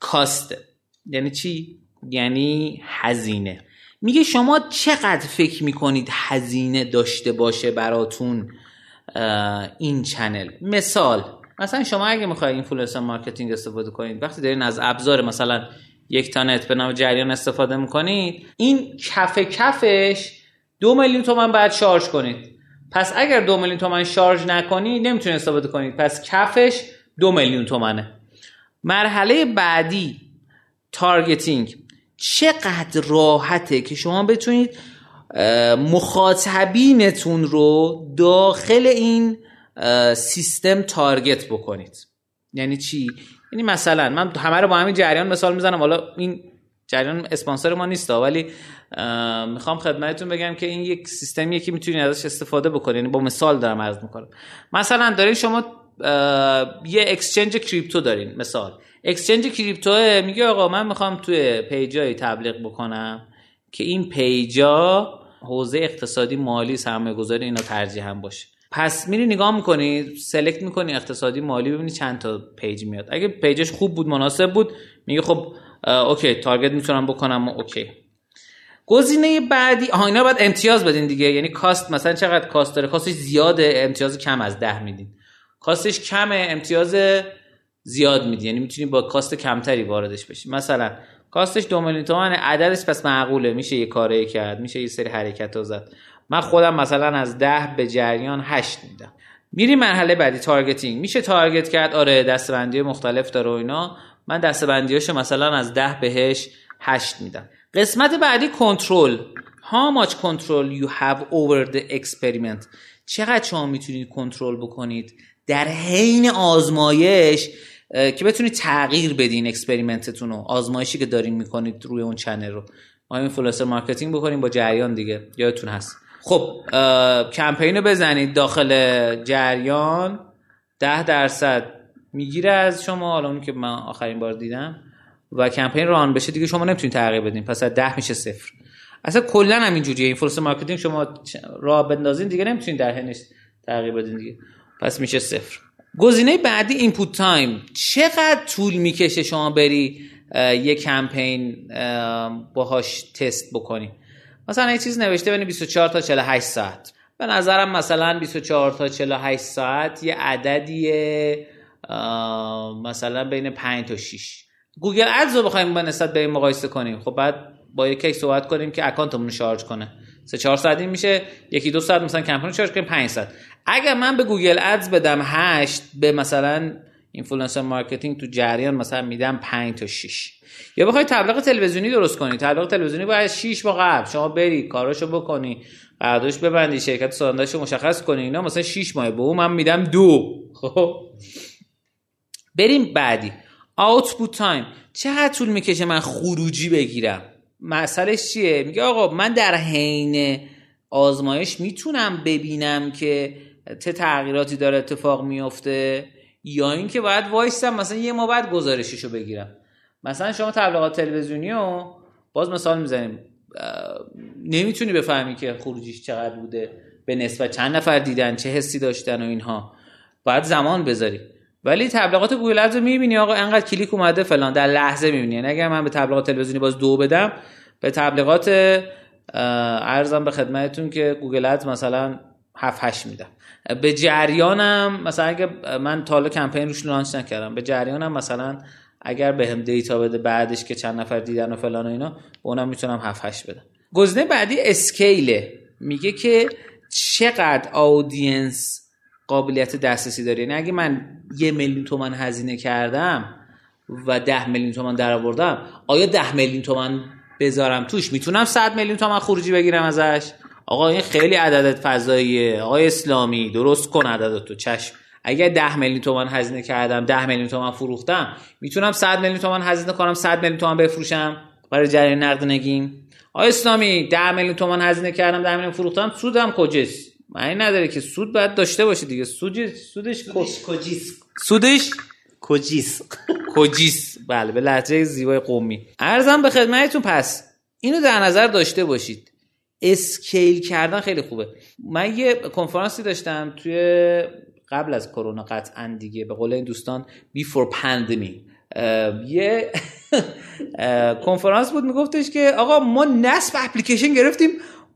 A: cost ه. یعنی چی؟ یعنی هزینه. میگه شما چقدر فکر می‌کنید هزینه داشته باشه براتون این channel؟ مثال مثلا شما اگه می‌خواید influencer marketing استفاده کنید وقتی دارین از ابزار مثلا یکتانت به نام جریان استفاده می‌کنید این کف کفش دو میلیون تومن باید شارژ کنید. پس اگر دو میلیون تومن شارژ نکنید نمی‌تونید استفاده کنید پس کفش دو میلیون تومنه. مرحله بعدی targeting. چقدر راحته که شما بتونید مخاطبینتون رو داخل این سیستم target بکنید. یعنی چی؟ یعنی مثلا من همه رو با همین جریان مثال می‌زنم. حالا این جریان اسپانسر ما نیست ولی می‌خوام خدمتتون بگم که این یک سیستمیه که می‌تونید ازش استفاده بکنید با مثال دارم عرض می‌کنم. مثلا دارین شما یه exchange crypto دارین مثال. exchange crypto میگه آقا من می‌خوام توی page ای تبلیغ بکنم که این page ا حوزه اقتصادی مالی سرمایه گذاری اینا ترجیح هم باشه. پس میری نگاه می‌کنی select می‌کنی اقتصادی مالی ببینی چند تا page میاد. اگه page ش خوب بود مناسب بود میگه خب OK target می‌تونم بکنم OK. گزینه بعدی آها اینا باید امتیاز بدین دیگه. یعنی cost مثلا چقدر cost داره؟ cost ش زیاده امتیاز کم از ده میدین. cost ش کمه امتیاز زیاد میدی یعنی می‌تونی با cost کمتری واردش بشی. مثلا cost ش دو میلیون تومن عددش پس معقوله. میشه یه کاری کرد میشه یه سری حرکت رو زد. من خودم مثلا از ده به جریان هشت میدم. میری مرحله بعدی targeting. میشه target کرد آره دستبندی مختلف داره و اینا. من دستبندیاشو مثلا از ده بهش هشت میدم. قسمت بعدی کنترل. How much control you have over the experiment? چقدر شما می‌تونید کنترل بکنید در حین آزمایش که بتونید تغییر بدین experiment تون رو آزمایشی که دارین می‌کنید روی اون channel رو. ما influencer marketing بکنیم با جریان دیگه. یادتون هست. خب کمپین رو بزنید داخل جریان. ده درصد. می‌گیره از شما. حالا اون که من آخرین بار دیدم و کمپین run بشه دیگه شما نمی‌تونید تغییر بدین. پس از ده میشه صفر. اصلا کلا همین جوریه influencer marketing شما راه بندازین دیگه نمی‌تونید در حینش تغییر بدین دیگه. پس میشه صفر. گزینه بعدی input time چقدر طول می‌کشه شما بری یه کمپین باهاش تست بکنی؟ مثلا یه چیز نوشته بین 24 تا 48 ساعت. به نظرم مثلا 24 تا 48 ساعت یه عددیه. مثلا بین 5 تا 6 Google Ads رو بخوایم با نسبت به این مقایسه کنیم. خب بعد با یکی صحبت کنیم که اکانتمون رو شارژ کنه. سه چهار ساعتی میشه یکی دو ساعت مثلا کمپین شارژ کنیم 5 ساعت. اگر من به Google Ads بدم 8 به مثلا influencer marketing تو جریان مثلا میدم 5 تا 6 یا بخوای تبلیغ تلویزیونی درست کنی. تبلیغ تلویزیونی باید 6 ماه قبل شما بری کاراشو بکنی قراردادش ببندی شرکت سازندهشو مشخص کنی. اینا مثلا 6 ماه به اون من میدم دو. خب؟ بریم بعدی. آوتپوت تایم چقدر طول می‌کشه من خروجی بگیرم؟ مسئلهش چیه؟ میگه آقا من در حین آزمایش می‌تونم ببینم که چه تغییراتی داره اتفاق میفته یا اینکه باید وایسم مثلا یه ما بعد گزارششو بگیرم. مثلا شما تبلیغات تلویزیونی رو باز مثال می‌زنیم. نمی‌تونی بفهمی که خروجیش چقدر بوده به نسبت چند نفر دیدن چه حسی داشتن و اینها. باید زمان بذاری. ولی تبلیغات Google Ads می‌بینی آقا انقدر کلیک اومده فلان در لحظه می‌بینی. یعنی اگر من به تبلیغات تلویزیونی باز دو بدم به تبلیغات ارزم به خدمتتون که Google Ads مثلا 7 8 میدم به جریانم مثلا اگه من تا حالا کمپین روش launch نکردم به جریانم مثلا اگر بهم به data بده بعدش که چند نفر دیدن و فلان و اینا به اونم می‌تونم 7 8 بدم. گزینه بعدی scale ه. میگه که چقدر آودینس قابلیت دسترسی داره. یعنی اگه من یه میلیون تومن هزینه کردم و ده میلیون تومن در آوردم آیا ده میلیون تومن بذارم توش؟ می‌تونم 100 میلیون تومن خروجی بگیرم ازش؟ آقا این خیلی عدد فضاییه. آقای اسلامی درست کن عدد تو چشم. اگر 10 میلیون تومان هزینه کردم 10 میلیون تومان فروختم می‌تونم 100 میلیون تومان هزینه کنم 100 میلیون تومان بفروشم برای جریان نقد نگین؟ آقای اسلامی 10 میلیون تومان هزینه کردم 10 میلیون فروختم سودم کجاست؟ معنی نداره که سود باید داشته باشه دیگه. سود سودش
B: کجیس
A: سودش؟
B: کجیس
A: کجیس. بله به لحظه زیبای قومی. ارزم به خدمتتون پس اینو در نظر داشته باشید. اسکیل کردن خیلی خوبه. من یه کنفرانسی داشتم توی قبل از کرونا قطعا دیگه به قول این دوستان before pandemic یه کنفرانس بود میگفتش که آقا ما نصب اپلیکیشن گرفتیم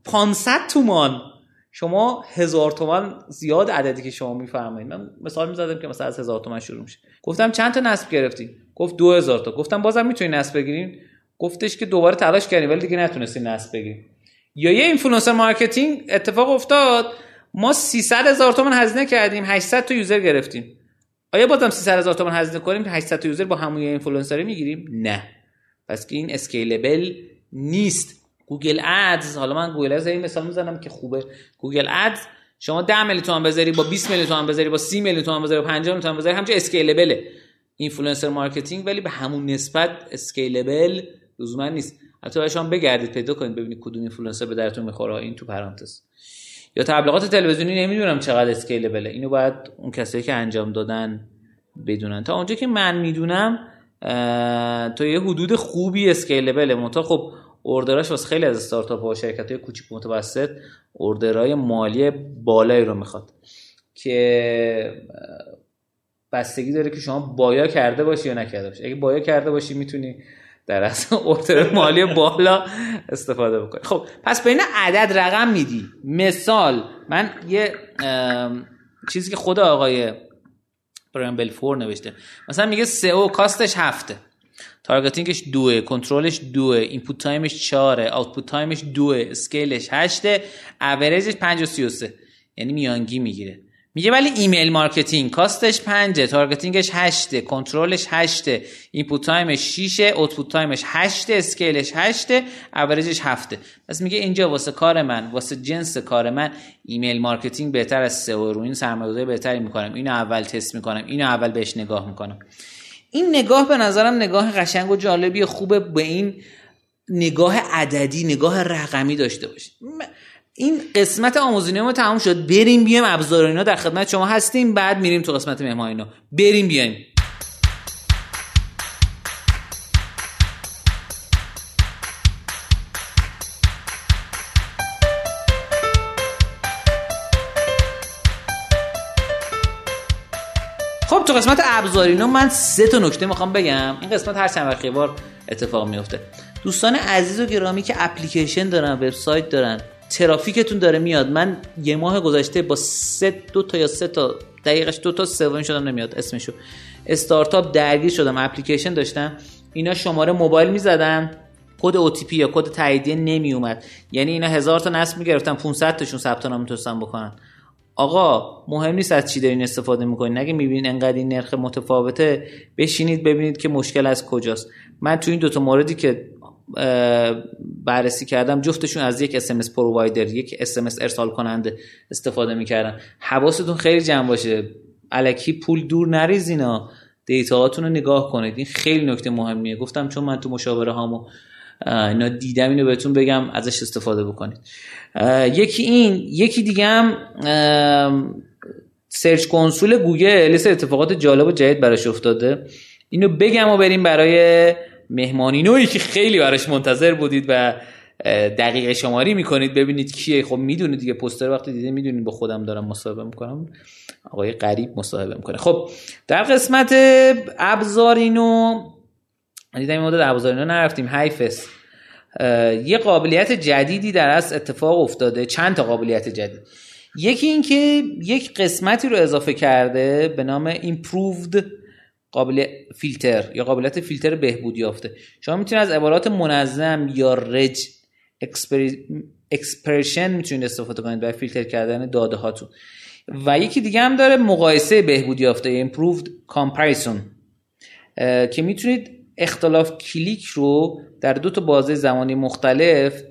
A: 500 تومان. شما هزار تومان زیاد عددی که شما میفرمایید. من مثال می‌زدم که مثلا از هزار تومان شروع میشه. گفتم چند تا نصب گرفتیم گفت دو هزار تا. گفتم بازم می‌تونی نصب بگیرین؟ گفتش که دوباره تلاش کردیم ولی دیگه نتونستیم نصب بگیریم. یا یه influencer marketing اتفاق افتاد ما 300 هزار تومان هزینه کردیم 800 تا user گرفتیم. آیا بازم 300 هزار تومان هزینه کنیم 800 تا user با همون اینفلوئنسر می‌گیریم؟ نه. پس که این scalable نیست. Google Ads حالا من Google Ads این مثال می‌زنم که خوبه. Google Ads شما 10 میلیون تومان بذاری با 20 میلیون تومان بذاری با 30 میلیون تومان بذاری با 50 میلیون تومان بذاری همچه scalable ه. influencer marketing ولی به همون نسبت scalable لزوما نیست. حتی شما بگردید پیدا کنید ببینید کدوم اینفلوئنسر به دردتون می‌خوره. این تو پرانتز. یا تبلیغات تلویزیونی نمی‌دونم چقدر اسکیلبله. اینو باید اون کسایی که انجام دادن بدونن. تا اونجا که من می‌دونم تا یه حدود خوبی اسکیلبله. منتها خب اوردراش واسه خیلی از استارتاپ و شرکت های کوچیک متوسط اوردرهای مالی بالایی رو می‌خواد که بستگی داره که شما بایا کرده باشی یا نکرده باشی. اگه بایا کرده باشی می‌تونی در از اوردر مالی بالا استفاده بکنی. خب پس به این عدد رقم میدی. مثال من یه چیزی که خود آقای Brian Balfour نوشته. مثلا میگه سئو cost ش هفته. targeting ش دوه کنترلش دوه input time ش چاره output time ش دوه scale ش هشته اوریجش 5 و 33 یعنی میانگین می‌گیره. میگه ولی email marketing cost ش 5 targeting ش 8 کنترلش 8 input time ش 6 output time ش 8 scale ش 8 اوریجش 7 پس میگه اینجا واسه کار من واسه جنس کار من email marketing بهتر از سئو رو این سرمایه‌گذاری بهتری می‌کنم اینو اول تست می‌کنم اینو اول بهش نگاه می‌کنم. این نگاه به نظرم نگاه قشنگ و جالبی خوبه به این نگاه عددی نگاه رقمی داشته باشید این قسمت آموزینوی ما تمام شد. بریم بیایم ابزارینو در خدمت شما هستیم بعد میریم تو قسمت مهمانینو بریم بیایم. قسمت ابزارینا من سه تا نکته می‌خوام بگم. این قسمت هر چند وقت بار اتفاق میفته. دوستان عزیز و گرامی که اپلیکیشن دارن وبسایت دارن ترافیکتون داره میاد. من یه ماه گذشته با سه دو تا یا سه تا دقیقش دو تا سوم شدم نمیاد اسمشو. استارتاپ درگیر شدم اپلیکیشن داشتم. اینا شماره موبایل می‌زدن. کد OTP یا کد تاییدیه نمی اومد یعنی اینا هزار تا نصب می‌گرفتن 500 تاشون ثبت نام می‌تونستن بکنن. آقا مهم نیست از چی دارین استفاده می‌کنین. اگه می‌بینین انقدر این نرخ متفاوته بشینید ببینید که مشکل از کجاست. من تو این دوتا موردی که بررسی کردم جفتشون از یک SMS پرووایدر یک SMS ارسال کننده استفاده می‌کردن. حواستون خیلی جمع باشه. علکی پول دور نریز اینا دیتاهاتون رو نگاه کنید. این خیلی نکته مهمیه. گفتم چون من تو مشاوره هامو اینا دیدم اینو بهتون بگم ازش استفاده بکنید. یکی این یکی دیگه هم search console گوگل لیست اتفاقات جالب و جدید براش افتاده. اینو بگم و بریم برای مهمانینویی که خیلی براش منتظر بودید و دقیقه شماری می‌کنید. ببینید کیه. خب می‌دونید دیگه پوستر وقتی دیده می‌دونید با خودم دارم مصاحبه می‌کنم. آقای غریب مصاحبه می‌کنه. خب در قسمت ابزارینو دیدم این مدت ابزارینو نرفتیم. حیفست یه قابلیت جدیدی در از اتفاق افتاده. چند تا قابلیت جدید. یکی اینکه یک قسمتی رو اضافه کرده به نام improved قابل فیلتر یا قابلیت فیلتر بهبود یافته. شما می‌تونید از عبارات منظم یا reg expression می‌تونید استفاده کنید برای فیلتر کردن داده هاتون. و یکی دیگه هم داره مقایسه بهبود یافته improved comparison. که می‌تونید اختلاف کلیک رو در دو تا بازه زمانی مختلف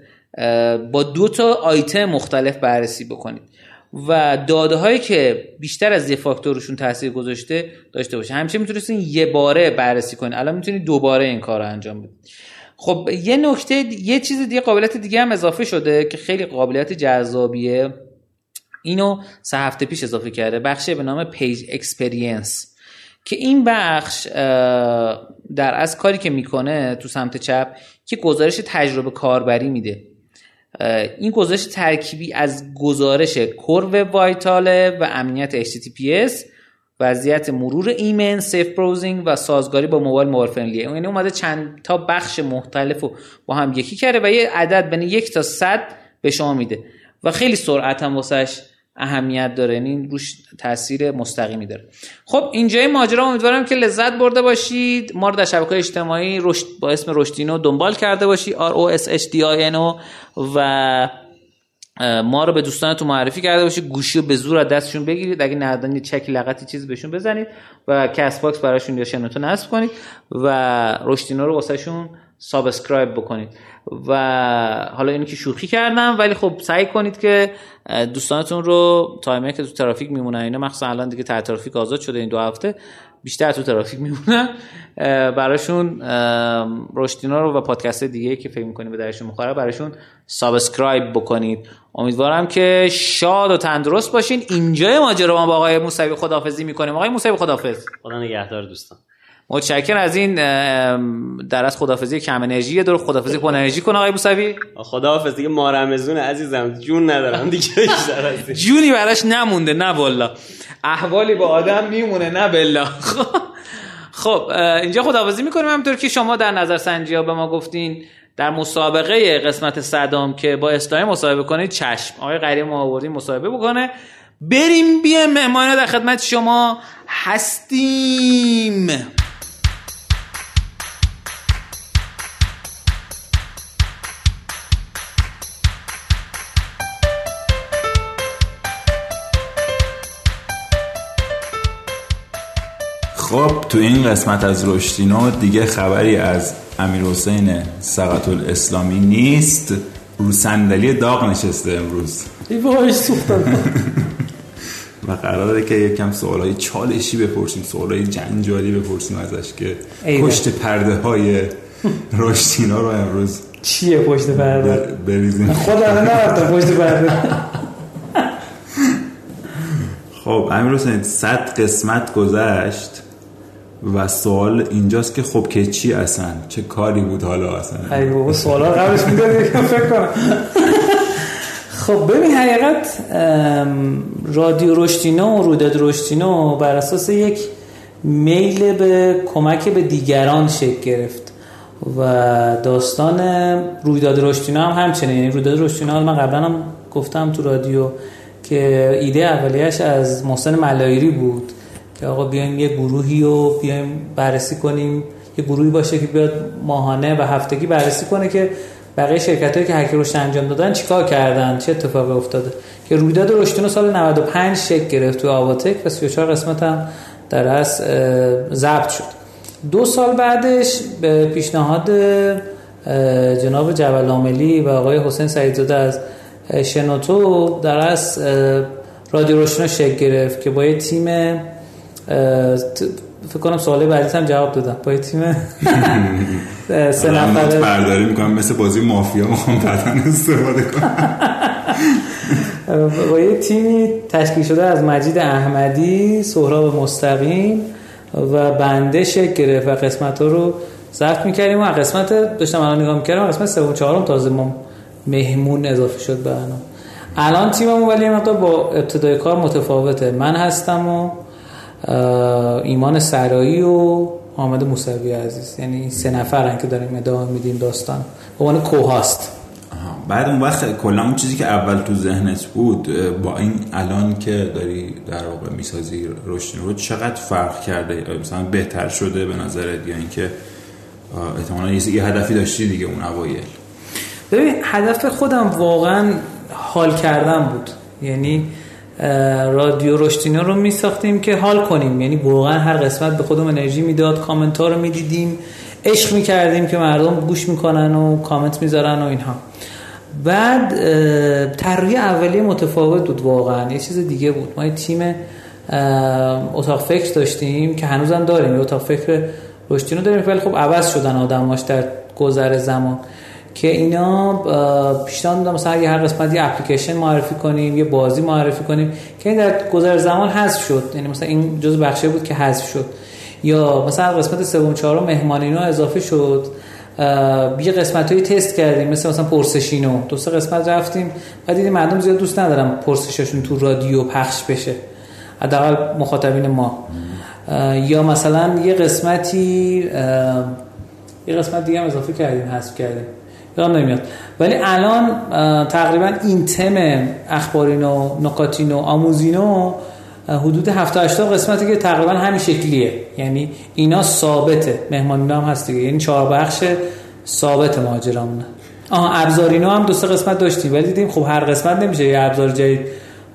A: با دو تا آیتم مختلف بررسی بکنید و داده هایی که بیشتر از یه فاکتورشون تاثیر گذاشته داشته باشه. همیشه می‌تونستین یه باره بررسی کنید الان می‌تونید دوباره این کار رو انجام بدید خب یه نکته یه چیز دیگه قابلیت دیگه هم اضافه شده که خیلی قابلیت جذابیه. اینو سه هفته پیش اضافه کرده. بخشی به نام page experience که این بخش در از کاری که می‌کنه تو سمت چپ که گزارش تجربه کاربری میده. این گزارش ترکیبی از گزارش کرو وایتاله و امنیت HTTPS وضعیت مرور ایمن سیف بروزینگ و سازگاری با موبایل موبایل فرندلیه یعنی اومده چند تا بخش مختلف رو با هم یکی کرده و یه عدد بین یک تا صد به شما میده. و خیلی سرعت هم واسش. اهمیت داره یعنی روش تاثیر مستقیمی داره. خب اینجای ماجرا امیدوارم که لذت برده باشید. ما رو در شبکه اجتماعی رشد با اسم رشدینو دنبال کرده باشی R O S H D I N O و ما رو به دوستانتون معرفی کرده باشید. گوشی رو به زور از دستشون بگیرید. اگه ندادن یه چک لگدی چیزی بهشون بزنید و Castbox براشون یا شنوتو نصب کنید و رشدینو رو واسهشون subscribe بکنید. و حالا اینو که شوخی کردم ولی خب سعی کنید که دوستانتون رو تایمی که تو ترافیک میمونن اینا مخصوصا الان دیگه تر ترافیک آزاد شده این دو هفته بیشتر تو ترافیک میمونن براشون رشدینو رو و پادکست دیگه که فکر می‌کنید به دردشون میخوره براشون subscribe بکنید. امیدوارم که شاد و تندرست باشین. اینجای ماجرا ما با آقای موسوی خدافظی می‌کنیم. آقای موسوی خدافظ
B: خدا نگهدار دوستان.
A: متشکرم از این در از خدافزی کم انرژی دور خدافزی پر انرژی کن آقای موسوی.
B: خداحافظ دیگه ما رمزون عزیزم جون ندارم دیگه
A: جونی براش نمونده نه والا احوالی با آدم میمونه نه بلا خب اینجا خدافزی می‌کنیم. همونطور که شما در نظر سنجی ها به ما گفتین در مسابقه قسمت صدام که با اسلامی مصاحبه کنید چشم. آقای قریب ما آوردیم مصاحبه بکنه. بریم بیایم مهمانه در خدمت شما هستیم.
D: خب تو این قسمت از رشدینو دیگه خبری از امیر حسین سقط الاسلامی نیست. رو صندلی داغ نشسته امروز. و قراره که یکم سوالای چالشی بپرسیم سوالای جنجالی بپرسیم ازش که پشت پرده های رشدینا رو امروز
E: چیه پشت پرده؟
D: بریزیم.
E: خودم نرفتم پشت پرده.
D: خب امیر حسین صد قسمت گذشت. و سوال اینجاست که خب که چی اصلا؟ چه کاری بود حالا اصلا؟
E: ای بابا سوالا قبلش فکر کنم. خب ببین حقیقت رادیو رشتینو و رویداد رشتینو بر اساس یک میل به کمک به دیگران شکل گرفت و داستان رویداد رشتینو هم همچنین. یعنی رویداد رشتینو من قبلا هم گفتم تو رادیو که ایده اولیش از محسن ملایری بود. که آقا بیایم یه گروهی رو بیایم بررسی کنیم. یه گروهی باشه که بیاد ماهانه و هفتگی بررسی کنه که بقیه شرکت هایی که هک رشد انجام دادن چیکار کردن؟ چه اتفاقی افتاده؟ که رویداد رشدینو سال 95 شکل گرفت تو آواتک و 34 قسمت هم در از ضبط شد. دو سال بعدش به پیشنهاد جناب جبل و آقای حسین سعیدزاده از شنوتو در از رادیو روشنا شکل گرفت که با یه تیم فکر کنم سوال بعدی هم جواب دادم. با تیم
D: سه نفره. برداری می‌کنم مثل بازی مافیا می‌خوام بعدا استفاده کنم.
E: با یه تیمی تشکیل شده از مجید احمدی سهراب مستقیم و بنده شکل گرفت و قسمت ها رو ضبط می‌کردیم و قسمت داشتم الان نگاه می‌کردم قسمت سوم چهارم تازه ما
A: مهمون اضافه شد به الان. تیممون ولی مقدار با ابتدای کار متفاوته. من هستم و ایمان سرایی و حامد موسوی عزیز. یعنی سه نفرن که داریم ادامه میدیم داستان. به عنوان کوهاست.
D: بعد اون وقت کلا اون چیزی که اول تو ذهنت بود با این الان که داری در واقع می‌سازی رشد رو چقدر فرق کرده؟ مثلا بهتر شده به نظرت؟ یا اینکه احتمالاً یه هدفی داشتی دیگه اون اوایل.
A: ببین هدف خودم واقعا حال کردن بود. یعنی رادیو رشتینو رو می ساختیم که حال کنیم. یعنی واقعا هر قسمت به خودم انرژی می‌داد کامنت ها رو می‌دیدیم عشق می کردیم که مردم گوش می‌کنن و کامنت می‌ذارن و اینها. بعد طراحی اولیه متفاوت بود واقعا. یه چیز دیگه بود. ما یه تیم اتاق فکر داشتیم که هنوزم داریم. اتاق فکر رشتینو داریم ولی خب عوض شدن آدماش در گذر زمان. که اینا پیشنهاد میدم مثلا اگه هر قسمت یه اپلیکیشن معرفی کنیم یه بازی معرفی کنیم که این در گذر زمان حذف شد. یعنی مثلا این جز بخشه بود که حذف شد. یا مثلا قسمت سوم چهارم مهمانینو اضافه شد. یه قسمت هایی تست کردیم مثل مثلا پرسشینو دو سه قسمت رفتیم. و دیدیم مردم زیاد دوست ندارم پرسششون تو رادیو پخش بشه. حداقل مخاطبین ما. یا مثلا یه قسمتی یه قسمت دیگه هم اضافه کردیم حذف کردیم. یادم نمیاد. ولی الان تقریبا این تم اخبارین و نکاتین و آموزینو حدود 7 80 قسمتی که تقریبا همین شکلیه. یعنی اینا ثابته. مهمانینا هم هست دیگه. یعنی چهار بخش ثابت ماجرامونه. آها ابزارینا هم دو سه قسمت داشتیم. ولی دیدیم خب هر قسمت نمیشه. یه ابزار جدید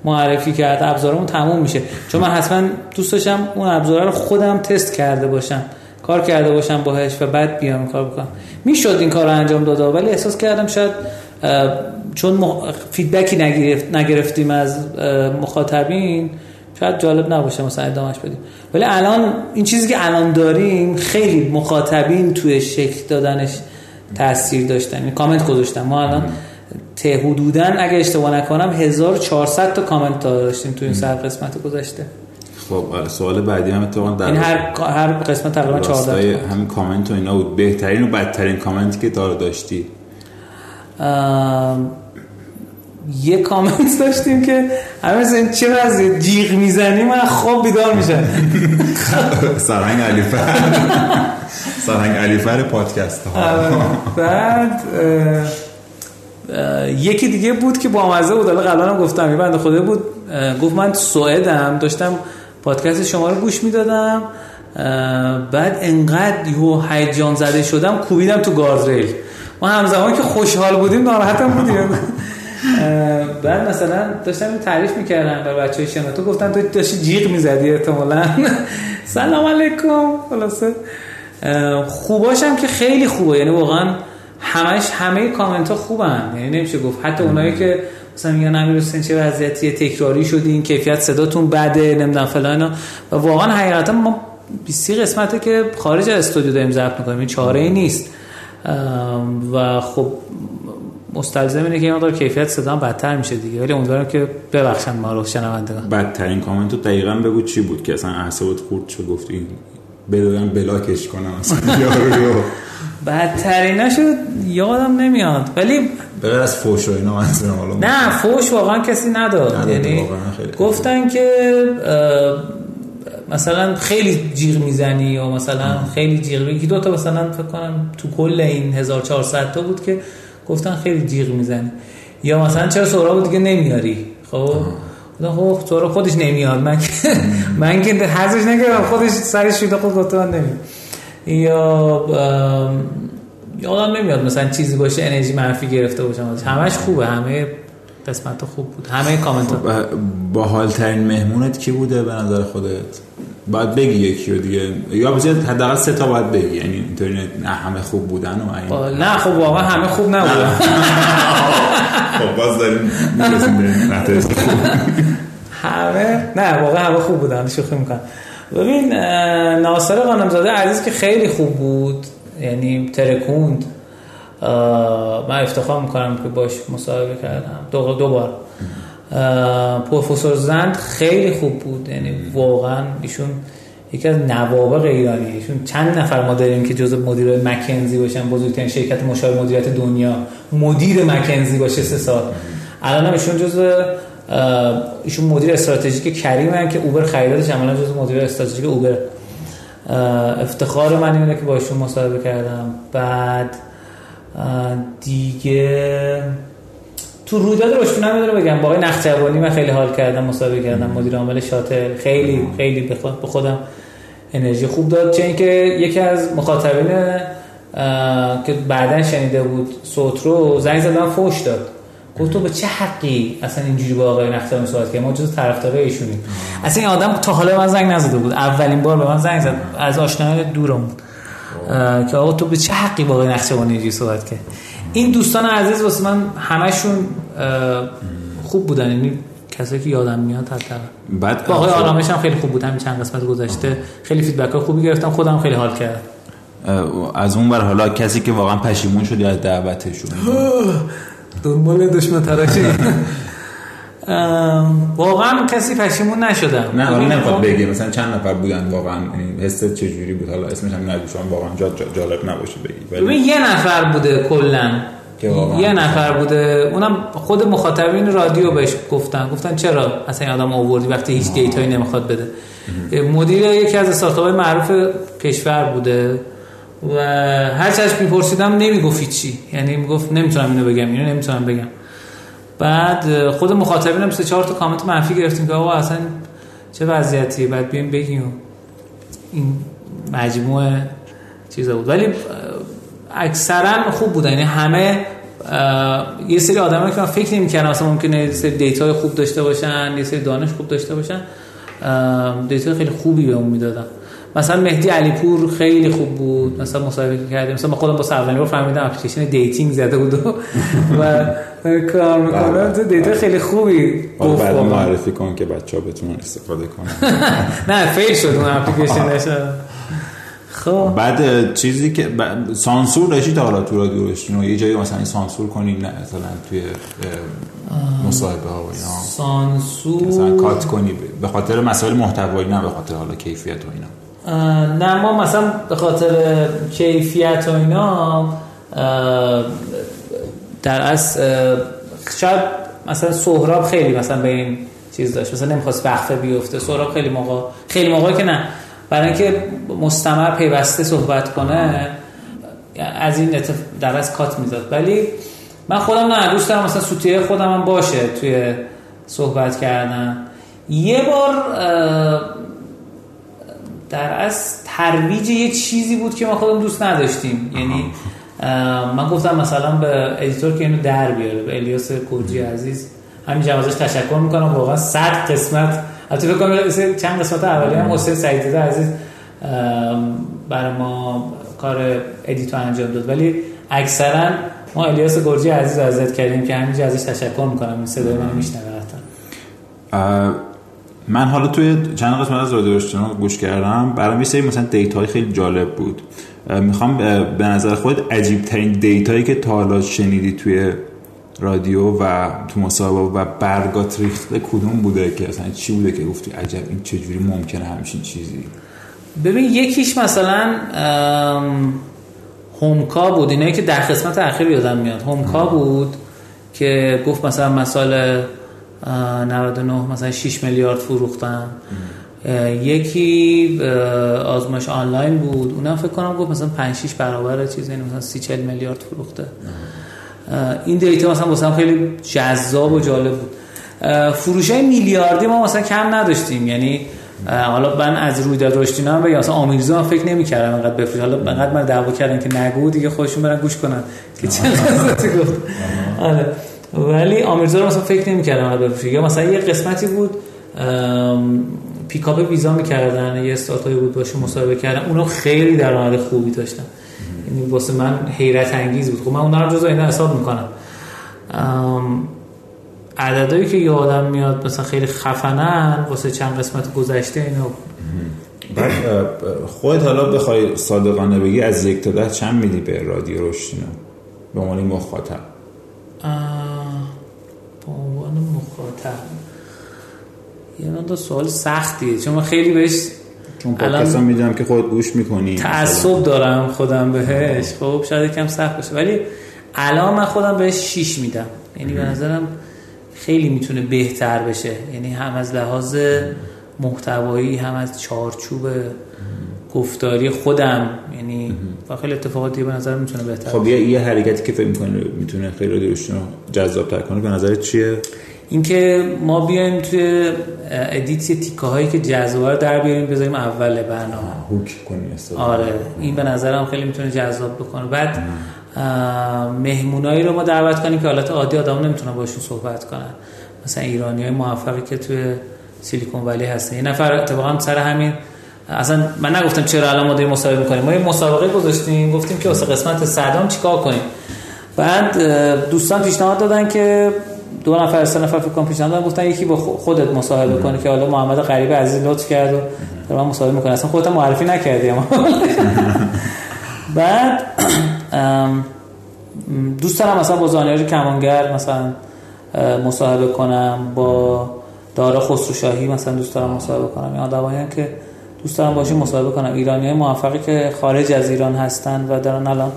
A: معرفی کرد ابزارمون تموم میشه. چون من حتما دوست داشتم اون ابزارا رو خودم تست کرده باشم. کار کرده باشم باهاش و بعد بیام کار بکنم. می‌شد این کار رو انجام داده ولی احساس کردم شاید چون فیدبکی نگرفت نگرفتیم از مخاطبین شاید جالب نباشه مثلا ادامهش بدیم. ولی الان این چیزی که الان داریم خیلی مخاطبین توی شکل دادنش تاثیر داشتن. یعنی کامنت گذاشتن ما الان ته حدودا اگه اشتباه نکنم 1400 تا کامنت داشتیم توی این سر قسمت گذشته.
D: خب آره سوال بعدی هم اتفاقا در
A: این هر هر قسمت تقریبا 14
D: همین کامنت و اینا بود. بهترین و بدترین کامنتی که داره داشتی؟
A: یه کامنت داشتیم که همه مثلا چه وضعی جیغ می‌زنی؟ من خواب بیدار میشم.
D: سرهنگ علیفر سرهنگ علیفر پادکست ها.
A: آره. بعد یکی دیگه بود که با مزه بود. حالا قبلا گفتم. یه بنده خدا بود. گفت من سوئدم. داشتم پادکست شما رو گوش می‌دادم بعد انقدر یهو هیجان زده شدم کوبیدم تو گاردریل ما همزمان که خوشحال بودیم ناراحتم بودیم. بعد مثلا داشتم تعریف می‌کردم بر بچه شناتو گفتن تو داشتی جیغ می‌زدی احتمالا. سلام علیکم خلاصه. خوباشم که خیلی خوبه. یعنی واقعا همش همه کامنت ها خوبن. یعنی نمیشه گفت. حتی اونایی که مثلا میگن امیر حسین چه وضعیتی تکراری شدین کیفیت صداتون بده نمی‌دونم فلان و واقعا حقیقتا ما 20 قسمته که خارج از استودیو داریم ضبط می‌کنیم این چاره ای نیست و خب مستلزم اینه که این مقدار کیفیت صدا بدتر میشه دیگه. ولی امیدوارم که ببخشن ما رو شنوندگان.
D: بدترین کامنت رو دقیقا بگو چی بود که اصلا اعصابت خورد شد گفتی؟ بدویم بلاکش کنم
A: بدترین نشد یادم نمیاد. ولی
D: به از فوش و اینا
A: نه فوش واقعا کسی نداد. یعنی گفتن که مثلا خیلی جیغ می‌زنی و مثلا خیلی جیغ میگی دو تا مثلا فکر کنم تو کل این 1400 تا بود که گفتن خیلی جیغ می‌زنی. یا مثلا چرا سهراب دیگه نمیاری؟ خب؟ خب تو خودش نمیاد. من من که حذفش نکردم خودش سرش شده خود گفته من نمیاد یا یادم نمیاد مثلا چیزی باشه انرژی منفی گرفته باشم. همش خوبه همه قسمت خوب بود. همه کامنت
D: خب با حال ترین مهمونت کی بوده به نظر خودت؟ باید بگی یکی رو دیگه. یا بذار حداقل سه تا باید بگی. یعنی اینطوری نه همه خوب بودن و
A: این. نه خب واقعا همه خوب نبودن.
D: خب باز داریم
A: همه؟ نه واقعا همه خوب بودن شوخی می‌کنم. ببین ناصر قانمزاده عزیز که خیلی خوب بود یعنی ترکوند. من افتخار می‌کنم که باش مصاحبه کردم. دو, دو بار. پروفسور زند خیلی خوب بود. یعنی واقعا ایشون یکی از نوابق ایرانیه چون چند نفر ما داریم که جزء مدیر مکنزی باشن بزرگترین شرکت مشاور مدیریت دنیا مدیر مکنزی باشه سه سال. الان هم ایشون جزء ایشون مدیر استراتژیک کریم که اوبر خریدارش عملا جزء مدیر استراتژیک اوبر. افتخار من اینه که با ایشون مصاحبه کردم. بعد دیگه تو رویداد روشتون هم می‌دونه بگم. با آقای نخجوانی من خیلی حال کردم مصاحبه کردم مدیر عامل شاتل خیلی خیلی به خودم انرژی خوب داد. چه اینکه یکی از مخاطبین که بعدا شنیده بود صوت رو زنگ زدن فوش داد. گفت تو به چه حقی اصلا اینجوری با آقای نختیاری صحبت که ما جز طرفدارای ایشونیم. اصلا این آدم تا حالا من زنگ نزده بود. اولین بار به من زنگ زد. از آشنای دورم. بود که آقا تو به چه حقی با آقای نقشبانی اینجوری صحبت کرد این دوستان عزیز واسه من همشون خوب بودن. یعنی کسایی که یادم میاد حتی بعد آقای آرامش هم خیلی خوب بود همین چند قسمت گذشته خیلی فیدبک ها خوبی گرفتم. خودم خیلی حال کردم.
D: از اون بر حالا کسی که واقعا پشیمون شدی از دعوتشون.
A: دنبال دشمن تراشی واقعا کسی پشیمون نشدم.
D: نه حالا نمی‌خواد بگی مثلا چند نفر بودن واقعا حست چجوری بود؟ حالا اسمش هم نگو واقعا جالب نباشه بگی.
A: ولی یه نفر بوده کلا. یه نفر بوده. اونم خود مخاطبین رادیو بهش گفتن. گفتن چرا اصلا این آدم آوردی وقتی هیچ دیتایی نمی‌خواد بده؟ مدیر یکی از استارتاپ معروف کشور بوده. و هر چیش میپرسیدم نمی‌گفت چی یعنی می‌گفت نمی‌تونم اینو بگم اینو نمی‌تونم بگم. بعد خود مخاطبین هم سه چهار تا کامنت منفی گرفتیم که آقا اصلا چه وضعیتیه بعد بیایم بگیم. این مجموعه چیزا بود. ولی اکثرا خوب بودن. یعنی همه یه سری آدم که من فکر نمی‌کردم مثلا ممکنه یه سری دیتا خوب داشته باشن یه سری دانش خوب داشته باشن. data خیلی خوبی بهمون می‌دادن. مثلا مهدی علیپور خیلی خوب بود. مثلا مصاحبه کردیم. مثلا خودم با اولین بار فهمیدم اپلیکیشن dating زده بود و کار می‌کنه بله. تو data خیلی خوبی.
D: گفت بعد معرفی کن که بچه‌ها بتونن استفاده کنن.
A: نه fail شد اون اپلیکیشنش
D: خب. بعد چیزی که سانسور داشتی تا حالا تو رادیو یه جایی مثلا سانسور کنی نه مثلا توی مصاحبه ها و اینا.
A: سانسور.
D: مثلا کات کنی به خاطر مسائل محتوایی نه به خاطر حالا کیفیت و اینا.
A: نه ما مثلا به خاطر کیفیت و اینا در از شاید مثلا سهراب خیلی مثلا به این چیز داشت مثلا نمی‌خواست وقفه بیفته. سهراب خیلی موقع خیلی موقع که نه. برای اینکه مستمر پیوسته صحبت کنه از این در از کات می‌داد ولی من خودم نه دوست دارم مثلا سوتیه خودم هم باشه توی صحبت کردن. یه بار در از ترویج یه چیزی بود که ما خودم دوست نداشتیم. یعنی من گفتم مثلا به ادیتور که اینو در بیاره به الیاس کوجی عزیز. همین جوازش تشکر می‌کنم. واقعا صد قسمت. البته فکر کنم چند قسمت اولی هم حسین سعیدزاده عزیز. برای ما کار ادیتو انجام داد. ولی اکثرا ما الیاس گرجی عزیز edit کردیم که همینجا ازش تشکر می‌کنم. این صدای من میشنوه
D: من حالا توی چند قسمت از رادیو گوش کردم برام یه سری مثلا data های خیلی جالب بود. می‌خوام به نظر خود عجیب ترین data یی که تا حالا شنیدی توی رادیو و تو مصاحبه و برگات ریخته کدوم بوده که اصلا چی بوده که گفتی عجب این چجوری ممکنه همچین چیزی؟
A: ببین یکیش مثلا هومکا بود. اینایی که در قسمت اخیر یادم میاد. هومکا بود که گفت مثلا مسائل 99 مثلا 6 میلیارد فروختن. یکی آزمایش آنلاین بود. اونم فکر کنم گفت مثلا 5 6 برابر چیزی یعنی مثلا 30 40 میلیارد فروخته. این دیتا مثلا واسه خیلی جذاب و جالب بود. فروش های میلیاردی ما مثلا کم نداشتیم. یعنی حالا من از رویداد رشدینا هم بگم مثلا آمیرزو هم فکر نمی‌کردم انقدر بفروش حالا انقدر من دعوا کردن که نگو دیگه خودشون برن گوش کنن که چه قصتی گفت. آره. ولی آمیرزو رو مثلا فکر نمی‌کردم بفروشه یا مثلا یه قسمتی بود پیکاپ ویزا می‌کردن یه استارتاپی بود باشه مصاحبه کردن. اونا خیلی درآمد خوبی داشتن. یعنی واسه من حیرت انگیز بود. خب من اونا رو جزء اینا حساب می‌کنم. عددهایی که یادم میاد مثلا خیلی خفنن واسه چند قسمت گذشته اینا.
D: بعد خودت حالا بخوای صادقانه بگی از یک تا ده چند میدی به رادیو روشتینو به عنوان مخاطب.
A: مخاطب یه سوال سختیه چون من خیلی بهش
D: چون
A: الان
D: پادکست هم می‌دونم که خود گوش می‌کنی
A: تعصب دارم خودم بهش. خب شاید یکم سخت باشه. ولی الان من خودم بهش 6 میدم. یعنی به نظرم خیلی می‌تونه بهتر بشه. یعنی هم از لحاظ محتوایی هم از چارچوب گفتاری خودم. یعنی و خیلی اتفاقات دیگه به نظرم می‌تونه بهتر
D: خب یه حرکتی که فکر می‌کنه می‌تونه خیلی رو جذاب تر کنه به نظرت چیه؟
A: اینکه ما بیایم توی ادیت تیکه هایی که جذابه رو در بیاریم بذاریم اول برنامه
D: هوک کنی استفاده
A: آره این به نظرم خیلی می‌تونه جذاب بکنه. بعد مهمونایی رو ما دعوت کنیم که حالت عادی آدم نمی‌تونن باشون صحبت کنن. مثلا ایرانی های موفقی که توی سیلیکون ولی هستن. یه نفر اتفاقا سر همین اصلا من نگفتم چرا الان ما داریم مسابقه می‌کنیم. ما یه مسابقه گذاشتیم گفتیم که واسه قسمت صدام چیکار کنیم. بعد دوستان پیشنهاد دادن که دو نفر سه نفر فکر کنم پیشنهاد دادن گفتن یکی با خو- خودت مصاحبه کنی که حالا محمد غریب عزیز لطف کرد و داره من مصاحبه می‌کنه. اصلا خودت معرفی نکردی اما. بعد دوست دارم مثلا با زانیاری کمانگر مثلا مصاحبه کنم با دارا خسروشاهی مثلا دوست دارم مصاحبه کنم. این آدمایی که دوست دارم باشیم مصاحبه کنم. ایرانی های موفقی که خارج از ایران هستن و دارن الان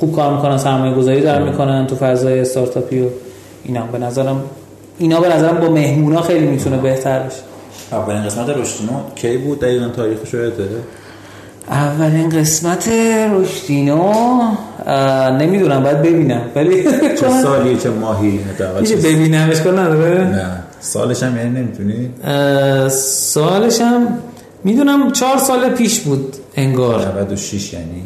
A: خوب کار می‌کنن سرمایه گذاری دارن می‌کنن تو فضای استارتاپی و اینا به نظرم اینا به نظرم با مهمونا خیلی می‌تونه بهتر بشه.
D: اولین قسمت رشدینو کی بود؟ دقیقا تاریخش رو
A: اولین قسمت رشدینو اه، نمی‌دونم باید ببینم. ولی
D: چه سالی چه ماهی
A: میشه ببینمش کار نداره
D: نه. سالش هم یعنی نمی‌تونی؟
A: سالش هم می‌دونم چهار سال پیش بود انگار.
D: 96 یعنی.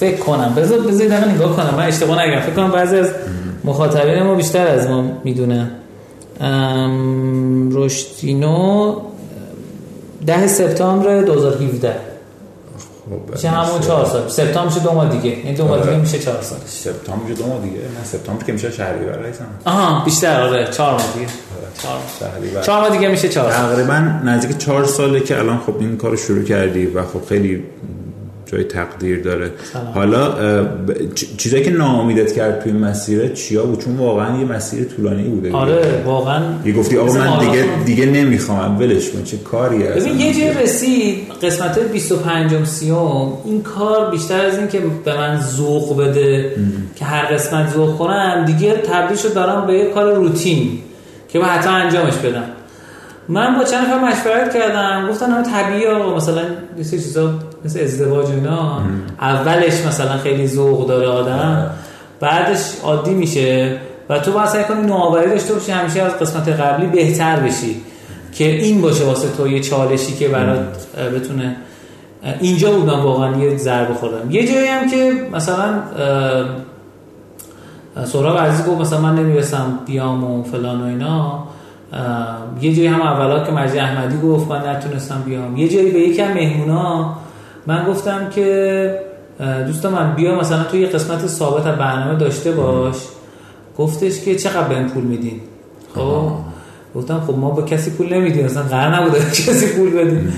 A: فکر کنم. بذار بذار نگاه کنم. من اشتباه نگم. فکر کنم بعضی از مخاطبین ما بیشتر از ما می‌دونن رشدینو ده سپتامبر 2017
D: خب
A: میشه همون چهار سال. سپتامبر میشه دو ماه دیگه. این دو ماه دیگه میشه چهار سال.
D: سپتامبر میشه دو ماه دیگه. نه سپتامبر که میشه شهریور رئیسم
A: آها بیشتر آره. چهار ماه دیگه. چهار ماه.
D: شهریور.
A: چهار ماه دیگه میشه چهار
D: تقریبا نزدیک چهار ساله که الان خب این کار رو شروع کردی و خب خیلی جای تقدیر داره.
A: سلام.
D: حالا چیزایی که ناامیدت کرد توی مسیره چیا بود؟ چون واقعا یه مسیر طولانی بوده
A: آره واقعا
D: یه گفتی آقا من دیگه. دیگه نمی‌خوام ولش کن چه کاری هست؟
A: ببین یه جای رسید قسمت 25 م 30 این کار بیشتر از این که به من ذوق بده که هر قسمت ذوق کنم دیگه تبدیل شد دارم به یه کار روتین که باید حتما انجامش بدم. من با چند نفر مشورت کردم گفتن همه طبیعی آقا مثلا یه چیزا مثل ازدواج اینا اولش مثلا خیلی ذوق داره آدم بعدش عادی میشه. و تو باید سعی کنی نوآوری داشته باشی همیشه از قسمت قبلی بهتر بشی. که این باشه واسه تو یه چالشی که برات بتونه اینجا بودم واقعا یه ضربه خوردم. یه جایی هم که مثلا سهراب عزیز گفت مثلا من نمی‌رسم بیام و فلان و اینا. یه جایی هم اولا که مجید احمدی گفت من نتونستم بیام. یه جایی به از مهمونا من گفتم که دوست من بیا مثلا تو یه قسمت ثابت از برنامه داشته باش. گفتش که چقدر بهم پول میدین؟ خب. گفتم خب ما با کسی پول نمیدیم اصلا قرار نبوده کسی پول بدیم.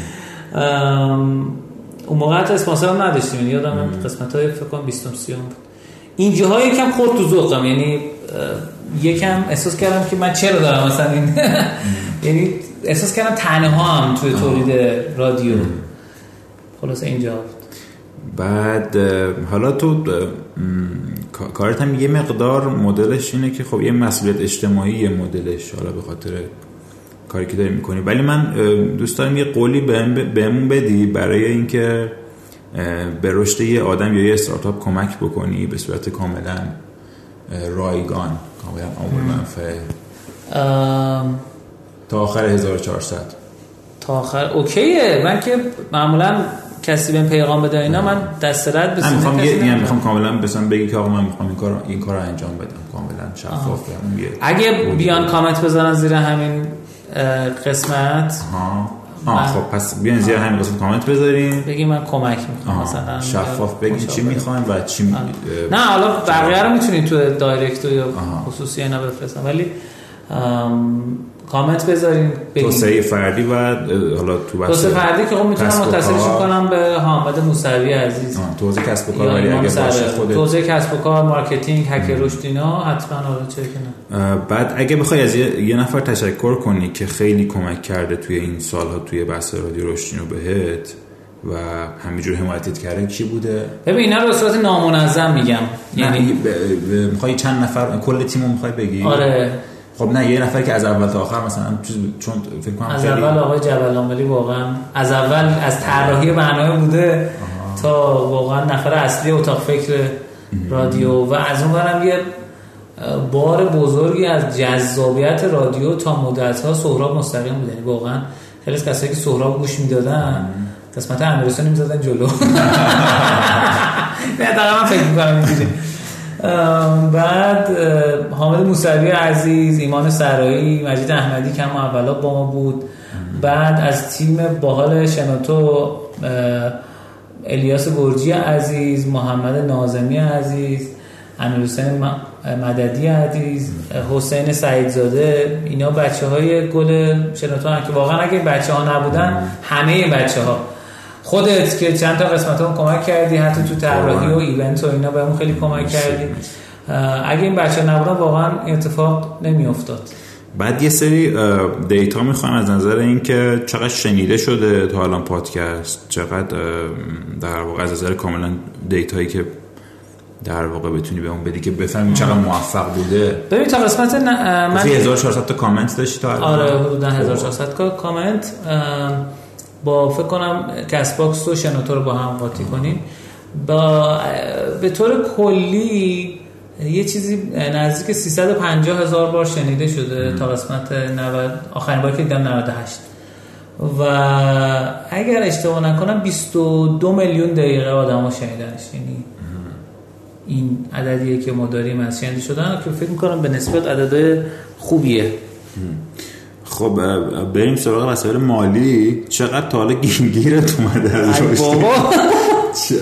A: اون موقع حتی اسپانسر هم نداشتیم. یعنی یادم قسمت های فکر کنم 20 30 بود. اینجاها یکم خورد تو ذوقم. یعنی یکم احساس کردم که من چرا دارم مثلا این یعنی احساس کردم تنها هم توی تولید رادیو. خلاص اینجا.
D: بعد حالا تو کارت هم یه مقدار مدلش اینه که خب یه مسئولیت اجتماعی یه مدلش حالا به خاطر کاری که داری می‌کنی. ولی من دوست دارم یه قولی بهم- بهمون بدی برای اینکه به رشد یه آدم یا یه استارتاپ کمک بکنی به صورت کاملا رایگان کاملا عامل منفعه.
A: ام،
D: تا آخر 1400
A: تا آخر اوکیه. من که معمولا کسی بهم پیغام بده اینا من دست رد به
D: می‌خوام
A: کسی
D: یه یعنی. می‌خوام کاملا بسن بگی که آقا من می‌خوام این کار این کار رو انجام بدم. کاملا شفاف
A: اگه بیان کامنت بذارن زیر همین قسمت.
D: آه
A: من-
D: خب پس بیان زیر همین قسمت کامنت بذارین.
A: بگی من کمک می‌کنم.
D: آها.
A: مثلا
D: شفاف بگین چی. می‌خواین و چی می-
A: نه حالا بقیه رو می‌تونید تو direct یا. خصوصی اینا بفرستم ولی کامنت بذارین
D: توسعه فردی و حالا تو
A: بحث توسعه فردی که خب می‌تونم متصلش کنم به حامد موسوی عزیز.
D: توسعه کسب و کار ولی اگه باشه خودت.
A: توسعه کسب و کار marketing هک رشد اینا حتما حالا چه کنه
D: بعد اگه بخوای از یه نفر تشکر کنی که خیلی کمک کرده توی این سالها توی بحث رادیو رشدینو بهت و همینجور حمایتت کرده کی بوده؟
A: ببین اینا به صورت نامنظم میگم.
D: یعنی می‌خوای چند نفر کل تیمو می‌خوای بگی؟
A: آره.
D: خب نه یه نفر که از اول تا آخر مثلا چیز چون فکر کنم
A: از اول آقای جبل ولی واقعا از اول از طراحی برنامه بوده تا واقعا نفر اصلی اتاق فکر رادیو و از اون برم یه بار بزرگی از جذابیت رادیو تا مدت ها سهراب مستقیم بوده یعنی واقعا خیلی از کسایی که سهراب گوش می‌دادن قسمت امیرحسین می‌زدن جلو. نه من فکر می‌کنم اینجوری. بعد حامد موسوی عزیز ایمان سرایی مجید احمدی که هم اولا با ما بود. بعد از تیم باحال شنوتو الیاس گرجی عزیز محمد نازمی عزیز امیر حسین مددی عزیز حسین سعیدزاده اینا بچه های گل شنوتو هم که واقعا اگه بچه ها نبودن همه بچه ها خودت که چند تا قسمت هم کمک کردی حتی تو طراحی و event و اینا بهمون خیلی کمک کردی. اگه این بچه نبودن واقعا اتفاق نمی افتاد
D: بعد یه سری data می‌خوان از نظر اینکه چقدر شنیده شده تا الان پادکست چقدر در واقع از نظر کاملا data یی که در واقع بتونی بهمون بدی که بفهمی چقدر موفق بوده.
A: ببین تا قسمت من
D: 1400 تا کامنت داشتی تا
A: آره حدودا 1400 تا کامنت. با فکر کنم CastBox و شنوتو رو با هم قاطی کنیم. با به طور کلی یه چیزی نزدیک 350 هزار بار شنیده شده تا قسمت 90 آخرین بار که دیدم 98 و اگر اشتباه نکنم 22 میلیون دقیقه آدم ها شنیدنش. یعنی این عددیه که ما داریم از شنیده شدن که فکر می‌کنم به نسبت عدد خوبیه.
D: خب بریم سراغ مسائل مالی. چقدر تا حالا گیرت اومده؟ از
A: بابا.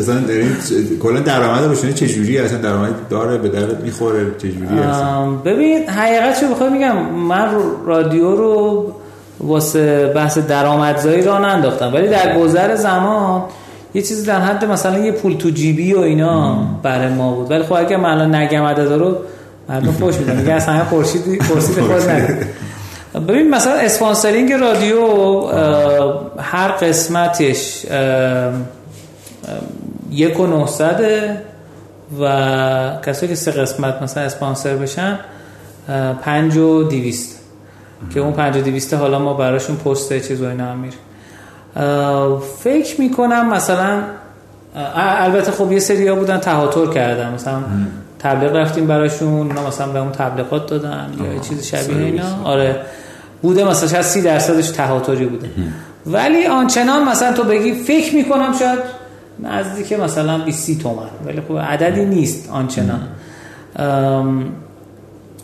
D: اصلا داریم کلا درآمد روشنی چجوری؟ اصلا درآمد داره به درت می‌خوره؟ چجوری اصلا؟
A: ببین حقیقت چه بخوام میگم من رادیو رو واسه بحث درآمدزایی را ننداختم. ولی در گذر زمان یه چیزی در حد مثلا یه پول تو جیبی و اینا برای ما بود. ولی خب اگه من الان نگم عدد رو مردم خوش میدن میگه اصلا پرسید پرسید خود نگه. ببین مثلا اسپانسرینگ رادیو هر قسمتش یک و نهصده و کسایی که سه قسمت مثلا اسپانسر بشن پنج و دیویست که اون پنج و دیویسته حالا ما براشون پست چیز و اینا هم میره. فکر می‌کنم مثلا البته خب یه سری ها بودن تهاتر کردن. مثلا تبلیغ رفتیم براشون اونا مثلا به اون تبلیغات دادن یا چیز شبیه اینا. آره. بوده مثلا شاید سی درصدش تهاتری بوده. ولی آنچنان مثلا تو بگی فکر می‌کنم شاید نزدیک مثلا 20 تومن. ولی خب عددی نیست آنچنان.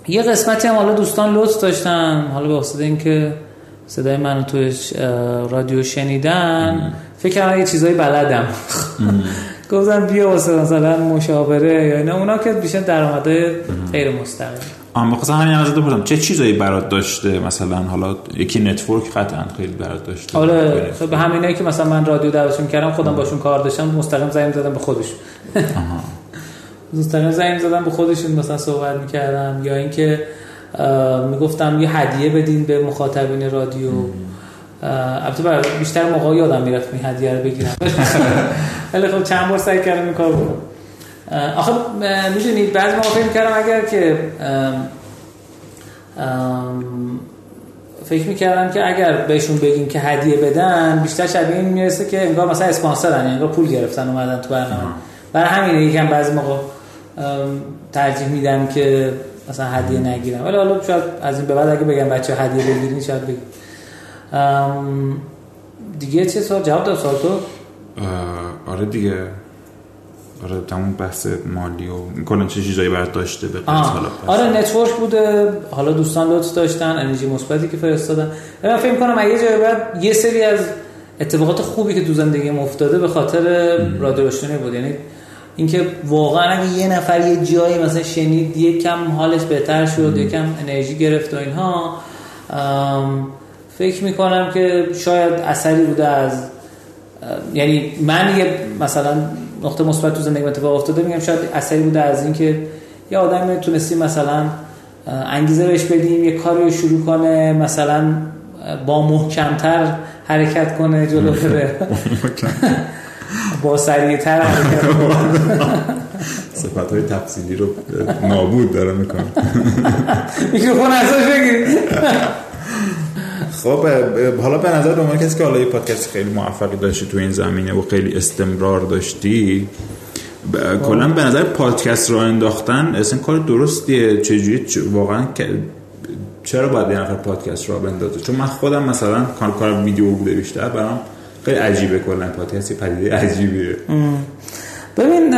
A: یه قسمتی هم حالا دوستان لطف داشتن. حالا به واسطه اینکه صدای منو توی رادیو شنیدن. فکر کردم یه چیزایی بلدم. گفتم بیا واسه مثلا مشاوره یا اینا. اونا که بیشتر درآمدهای غیر مستقیم.
D: آم بخواستم همین ازت بپرسم چه چیزایی برات داشته مثلا؟ حالا یکی نتورک قطعا خیلی برات داشته.
A: آره خب به همینایی که مثلا من رادیو دعوتشون کردم خودم باشون کار داشتم مستقیم زنگ زدم به خودشون. مستقیم زنگ زدم به خودشون مثلا صحبت می‌کردم. یا اینکه می‌گفتم یه هدیه بدین به مخاطبین رادیو. البته بیشتر موقع یادم می‌رفت این هدیه رو بگیرم. ولی خب چند بار سعی کردم این کار بکنم. آخه می‌دونید بعضی موقع فکر کردم اگر که فکر می‌کردم که اگر بهشون بگیم که هدیه بدن بیشتر شبیه این می‌رسه که انگار مثلا اسپانسرن یعنی انگار پول گرفتن اومدن تو برنامه. برای همین یکم بعضی موقع ترجیح میدم که مثلا هدیه نگیرم. ولی حالا شاید از این به بعد اگه بگم بچه هدیه بگیرین شاید بگیم دیگه چه سوال جواب داد سوال تو؟
D: آره دیگه. آره تمام بحث مالی و کلا چه چیزایی برات داشته به
A: حالا. آره نتورک بوده. حالا دوستان لطف داشتن انرژی مثبتی که فرستادن. من فکر کنم اگه جای بعد یه سری از اتفاقات خوبی که تو زندگی افتاده به خاطر رادیو بود. یعنی اینکه واقعا اگه یه نفر یه جایی مثلا شنید یه کم حالش بهتر شد یه کم انرژی گرفت و اینها ام، فکر می‌کنم که شاید اثری بوده از یعنی من یه مثلا نقطه مثبت تو زندگی اتفاق افتاده میگم شاید اثری بوده از اینکه یه آدمی تونستیم مثلا انگیزه بهش بدیم یه کاری رو شروع کنه مثلا با محکمتر حرکت کنه جلو بره. با سریعتر حرکت کنه.
D: صفت های تفصیلی رو نابود داره می‌کنه.
A: میکروفون ازش بگیرید
D: خب حالا به نظر به عنوان کسی که حالا یه پادکست خیلی موفقی داشتی تو این زمینه و خیلی استمرار داشتی ب- کلا به نظر پادکست را انداختن اصلا کار درستیه. چجوری؟ چ- واقعا چرا باید یه نفر پادکست را بندازه؟ چون من خودم مثلا کار کار ویدیو بوده بیشتر برام خیلی عجیبه کلا. پادکست پدیده عجیبیه.
A: ببین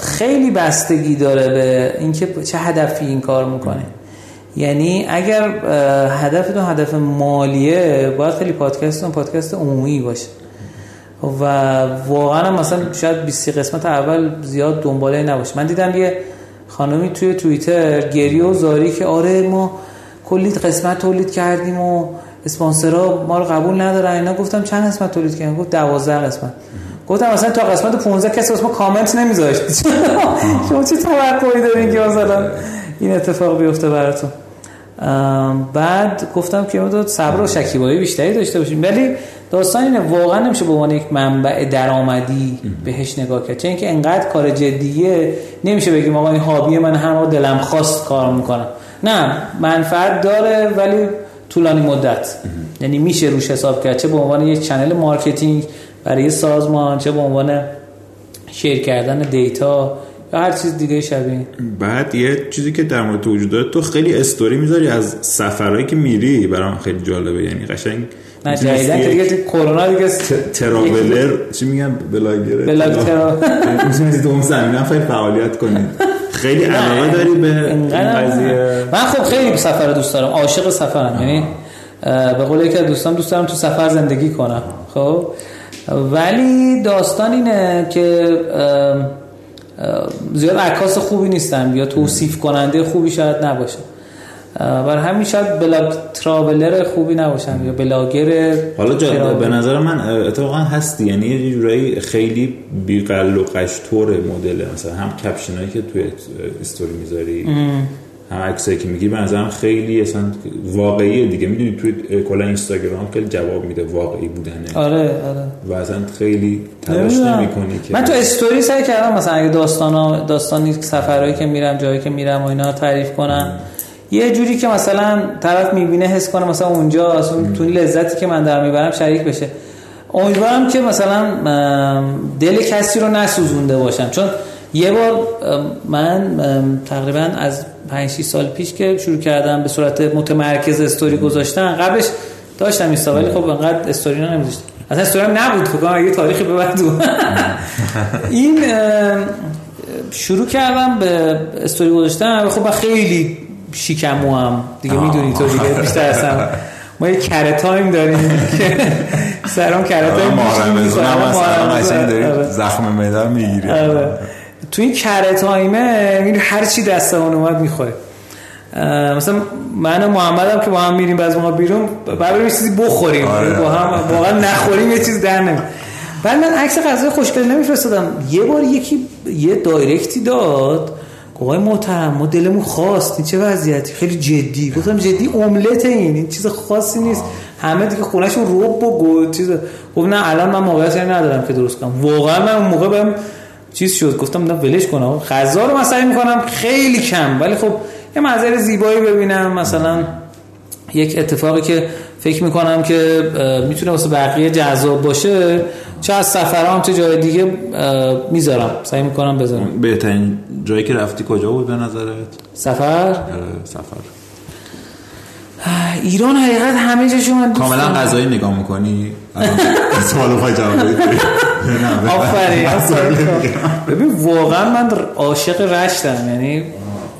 A: خیلی بستگی داره به اینکه چه هدفی این کار می‌کنه. یعنی اگر هدفتون هدف مالیه باید خیلی پادکستتون پادکست عمومی باشه. و واقعا مثلا شاید 20 قسمت اول زیاد دنباله نباشه. من دیدم یه خانمی توی توییتر گریه و زاری که آره ما کلی قسمت تولید کردیم و اسپانسرها ما رو قبول ندارن اینا. گفتم چند قسمت تولید کردیم؟ گفت 12 قسمت. گفتم مثلا تا قسمت 15 کسی واسه ما کامنت نمیذاشت. شما چه توقعی دارین که مثلا این اتفاق بیفته براتون؟ بعد گفتم که ما صبر و شکیبایی بیشتری داشته باشیم. ولی داستان اینه واقعا نمیشه به عنوان یک منبع درآمدی بهش نگاه کرد. چون اینکه انقدر کار جدیه نمیشه بگیم آقا این hobby من هر دلم خواست کار می‌کنم. نه منفعت داره ولی طولانی مدت. یعنی میشه روش حساب کرد. چه به عنوان یک channel marketing برای سازمان چه به عنوان share کردن data. یا هر چیز دیگه شبیه.
D: بعد یه چیزی که در مورد وجود داره تو خیلی استوری می‌ذاری از سفرهایی که میری برام خیلی جالبه. یعنی قشنگ
A: نه که دیگه کرونا دیگه
D: ت- تراولر چی میگم بلاگر؟
A: بلاگ ترا-
D: می‌تونستی تو اون زمینه خیلی فعالیت کنید خیلی علاقه داری به این قضیه.
A: من خب خیلی سفر دوست دارم عاشق سفرم. یعنی به قول یکی از دوستان دوست دارم تو سفر زندگی کنم. خب؟ ولی داستان اینه که زیاد عکاس خوبی نیستم یا توصیف کننده خوبی شاید نباشم اه، بر همین شاید blog traveler خوبی نباشم یا بلاگر
D: حالا جا. به نظر من اتفاقا هستی. یعنی یه جورایی خیلی بی غل و غش‌طور مدل مثلا هم caption ایی که توی استوری می‌ذاری. هم عکسایی که میگی به نظرم خیلی اصلا واقعیه دیگه. می‌دونی توی کلا اینستاگرام خیلی جواب میده واقعی بودنه.
A: آره آره.
D: و اصلا خیلی تلاش. نمی‌کنی که
A: من تو استوری سعی کردم مثلا اگه داستانا داستانی سفرهایی که میرم جایی که میرم و اینا تعریف کنم. یه جوری که مثلا طرف می‌بینه حس کنه مثلا اونجا اصلا تو لذتی که من در می‌برم شریک بشه. امیدوارم که مثلا دل کسی رو نسوزونده باشم. چون یه بار من تقریبا از 5 6 سال پیش که شروع کردم به صورت متمرکز استوری گذاشتن. قبلش داشتم اینستا ولی خب انقدر استوری نمیذاشتم اصلا استوری هم نبود. فکر کنم یه تاریخی به بعد. این شروع کردم به استوری گذاشتن. خب خیلی شیکمو هم دیگه می‌دونی تو دیگه بیشتر اصلا ما یه کره تایم داریم. که سرم کره تایم
D: محرم هم قشنگ داری
A: آره.
D: زخم معده می‌گیری
A: آره. تو این کره تایمه میری هر چی دستمون اومد می‌خوره. مثلا من و محمد هم که با هم میریم بعض موقع بیرون بعد بریم یه چیزی بخوریم.
D: آره.
A: با هم واقعا نخوریم یه چیز در نمیم بعد من عکس غذای خوشگل نمیفرستادم. یه بار یکی یه دایرکتی داد. آقای محترم ما دلمون خواست. این چه وضعیتی؟ خیلی جدی. گفتم جدی املت این. این چیز خاصی نیست. همه دیگه خونهشون روب و گل چیز گفت نه الان من موقعیتی ندارم که درست کنم. واقعا من اون موقع بهم چیز شد گفتم نه ولش کنم غذا رو مسئله می‌کنم خیلی کم. ولی خب یه منظر زیبایی ببینم. مثلا یک اتفاقی که فکر می‌کنم که می‌تونه واسه بقیه جذاب باشه چه از سفرام چه جای دیگه می‌ذارم. سعی می‌کنم بذارم.
D: بهترین جایی که رفتی کجا بود به نظرت؟
A: سفر؟
D: آره، سفر.
A: ایران حقیقت همه جاشو من دوست
D: کاملا. غذایی نگاه می‌کنی؟ سوال بخوای جواب
A: آفرین. ببین واقعا من عاشق رشتم. یعنی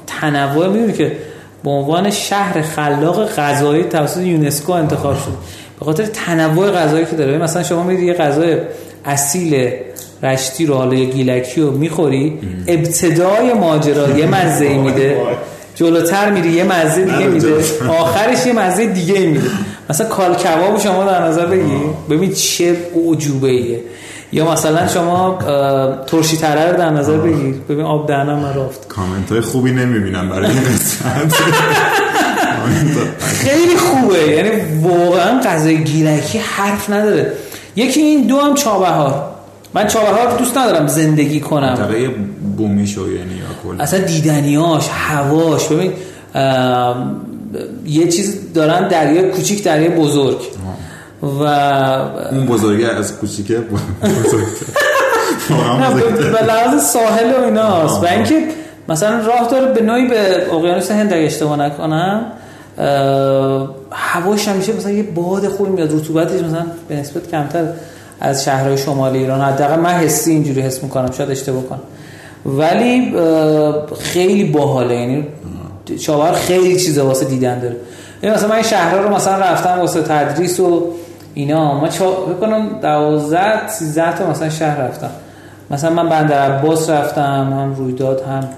A: تنوع می‌دونی که به عنوان شهر خلاق غذایی توسط یونسکو انتخاب شد. به خاطر تنوع غذایی که داره. مثلا شما میری یه غذای اصیل رشتی رو حالا یه گیلکی رو می‌خوری ابتدای ماجرا یه مزه میده. جلوتر میری یه مزه دیگه میده. آخرش یه مزه دیگه میده. مثلا کال کباب شما در نظر بگیر ببین چه عجوبه ایه یا مثلا شما ترشی تره رو در نظر بگیر. ببین آب دهنم من رفت.
D: کامنت های خوبی نمی‌بینم برای این قسمت.
A: خیلی خوبه. یعنی واقعا غذای گیلکی حرف نداره. یکی این دو هم چابهار. من چابهار رو دوست ندارم زندگی کنم.
D: منطقه بومی شو یعنی یا
A: اصلا دیدنیاش هواش. ببین یه چیز دارن دریا کوچیک دریا بزرگ. و
D: اون بزرگی از کوچیکه
A: نه به لحاظ ساحل و ایناست. و اینکه مثلا راه داره به نوعی به اقیانوس هند اگه اشتباه نکنم هواش همیشه مثلا یه باد خوبی میاد رطوبتش مثلا به نسبت کمتر از شهرهای شمال ایران. حداقل من حسی اینجوری حس می‌کنم. شاید اشتباه کنم. ولی خیلی باحاله. یعنی چاور خیلی چیزا واسه دیدن داره. یعنی مثلا من شهرها رو مثلا رفتم واسه تدریس و اینا. ما چا بکنم 12 13 تا مثلا شهر رفتم. مثلا من بندر عباس رفتم هم رویداد هم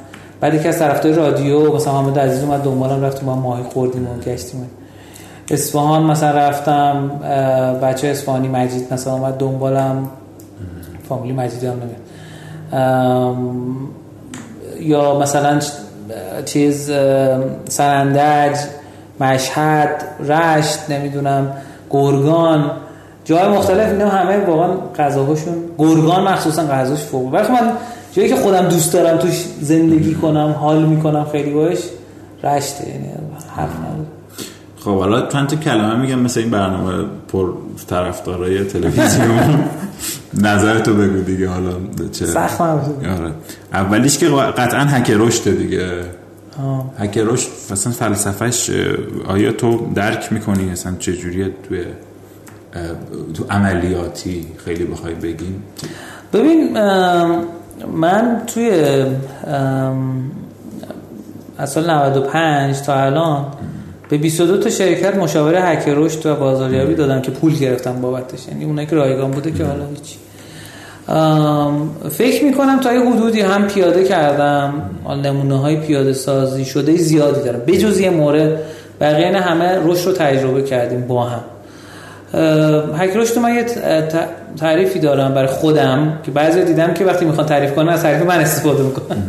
A: بعد یکی از طرفدار رادیو مثلا حامد عزیز اومد دنبالم رفتیم با ماهی خوردیم و گشتیم. اصفهان مثلا رفتم بچه اصفهانی مجید مثلا اومد دنبالم. فامیلی مجیدی هم نمیاد. ام، یا مثلا چیز ام، سرندج مشهد رشت نمی‌دونم گرگان. جای مختلف اینا همه واقعا غذاهاشون. گرگان مخصوصا غذاش فوق. وقتی من جایی که خودم دوست دارم توش زندگی کنم حال می‌کنم خیلی باش رشته. یعنی حرف نداره
D: خب حالا چند کلمه میگم مثل این برنامه پر طرفدارای تلویزیون. نظرتو بگو دیگه حالا چه
A: سخت.
D: آره. اولیش که قطعا هک رشد دیگه. هک رشد اصلا فلسفهش آیا تو درک می‌کنی اصلا چجوریه توی اه، تو عملیاتی خیلی بخوای بگیم؟
A: ببین من توی از سال 95 تا الان به 22 تا شرکت مشاوره هک رشد و بازاریابی دادم که پول گرفتم بابتش. یعنی اونایی که رایگان بوده که حالا هیچ فکر می‌کنم تا یه حدودی هم پیاده کردم. نمونه های پیاده سازی شده زیادی دارم. بجز یه مورد بقیه نه همه رشد رو تجربه کردیم با هم. هک رشد من یه تعریفی دارم برای خودم که بعضی دیدم که وقتی می‌خوان تعریف کنن از تعریف من استفاده می‌کنن.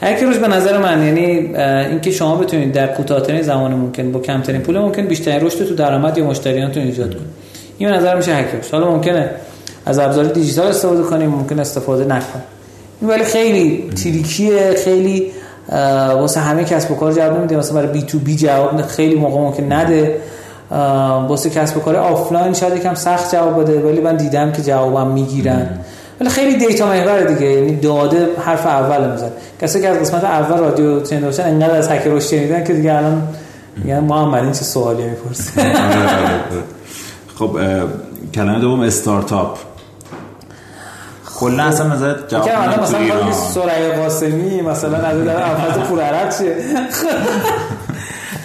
A: هک رشد به نظر من یعنی اینکه شما بتونید در کوتاه‌ترین زمان ممکن با کمترین پول ممکن بیشترین رشد تو درآمد یا مشتریانتون ایجاد کنید. این به نظر میشه هک رشد حالا ممکنه از ابزار دیجیتال استفاده کنیم ممکن استفاده نکنیم. این ولی خیلی tricky ه خیلی واسه همه کسب و کار جواب نمیده. مثلا برای B2B جواب خیلی موقع ممکن نده. واسه کسب و کار آفلاین شاید یکم سخت جواب بده ولی من دیدم که جوابم می‌گیرن. ولی خیلی data محور دیگه یعنی داده حرف اول میزن کسی که از قسمت اول رادیو باشن انقدر از هک رشد شنیدن که دیگه الان میگن محمد این چه سوالی می‌پرسه.
D: خب کلمه دوم استارتاپ کلا اصلا نظرت جواب
A: الان
D: میدن تو
A: مثلا. خواهی سرعی قاسمی مثلا از در افاظ پور عرب چیه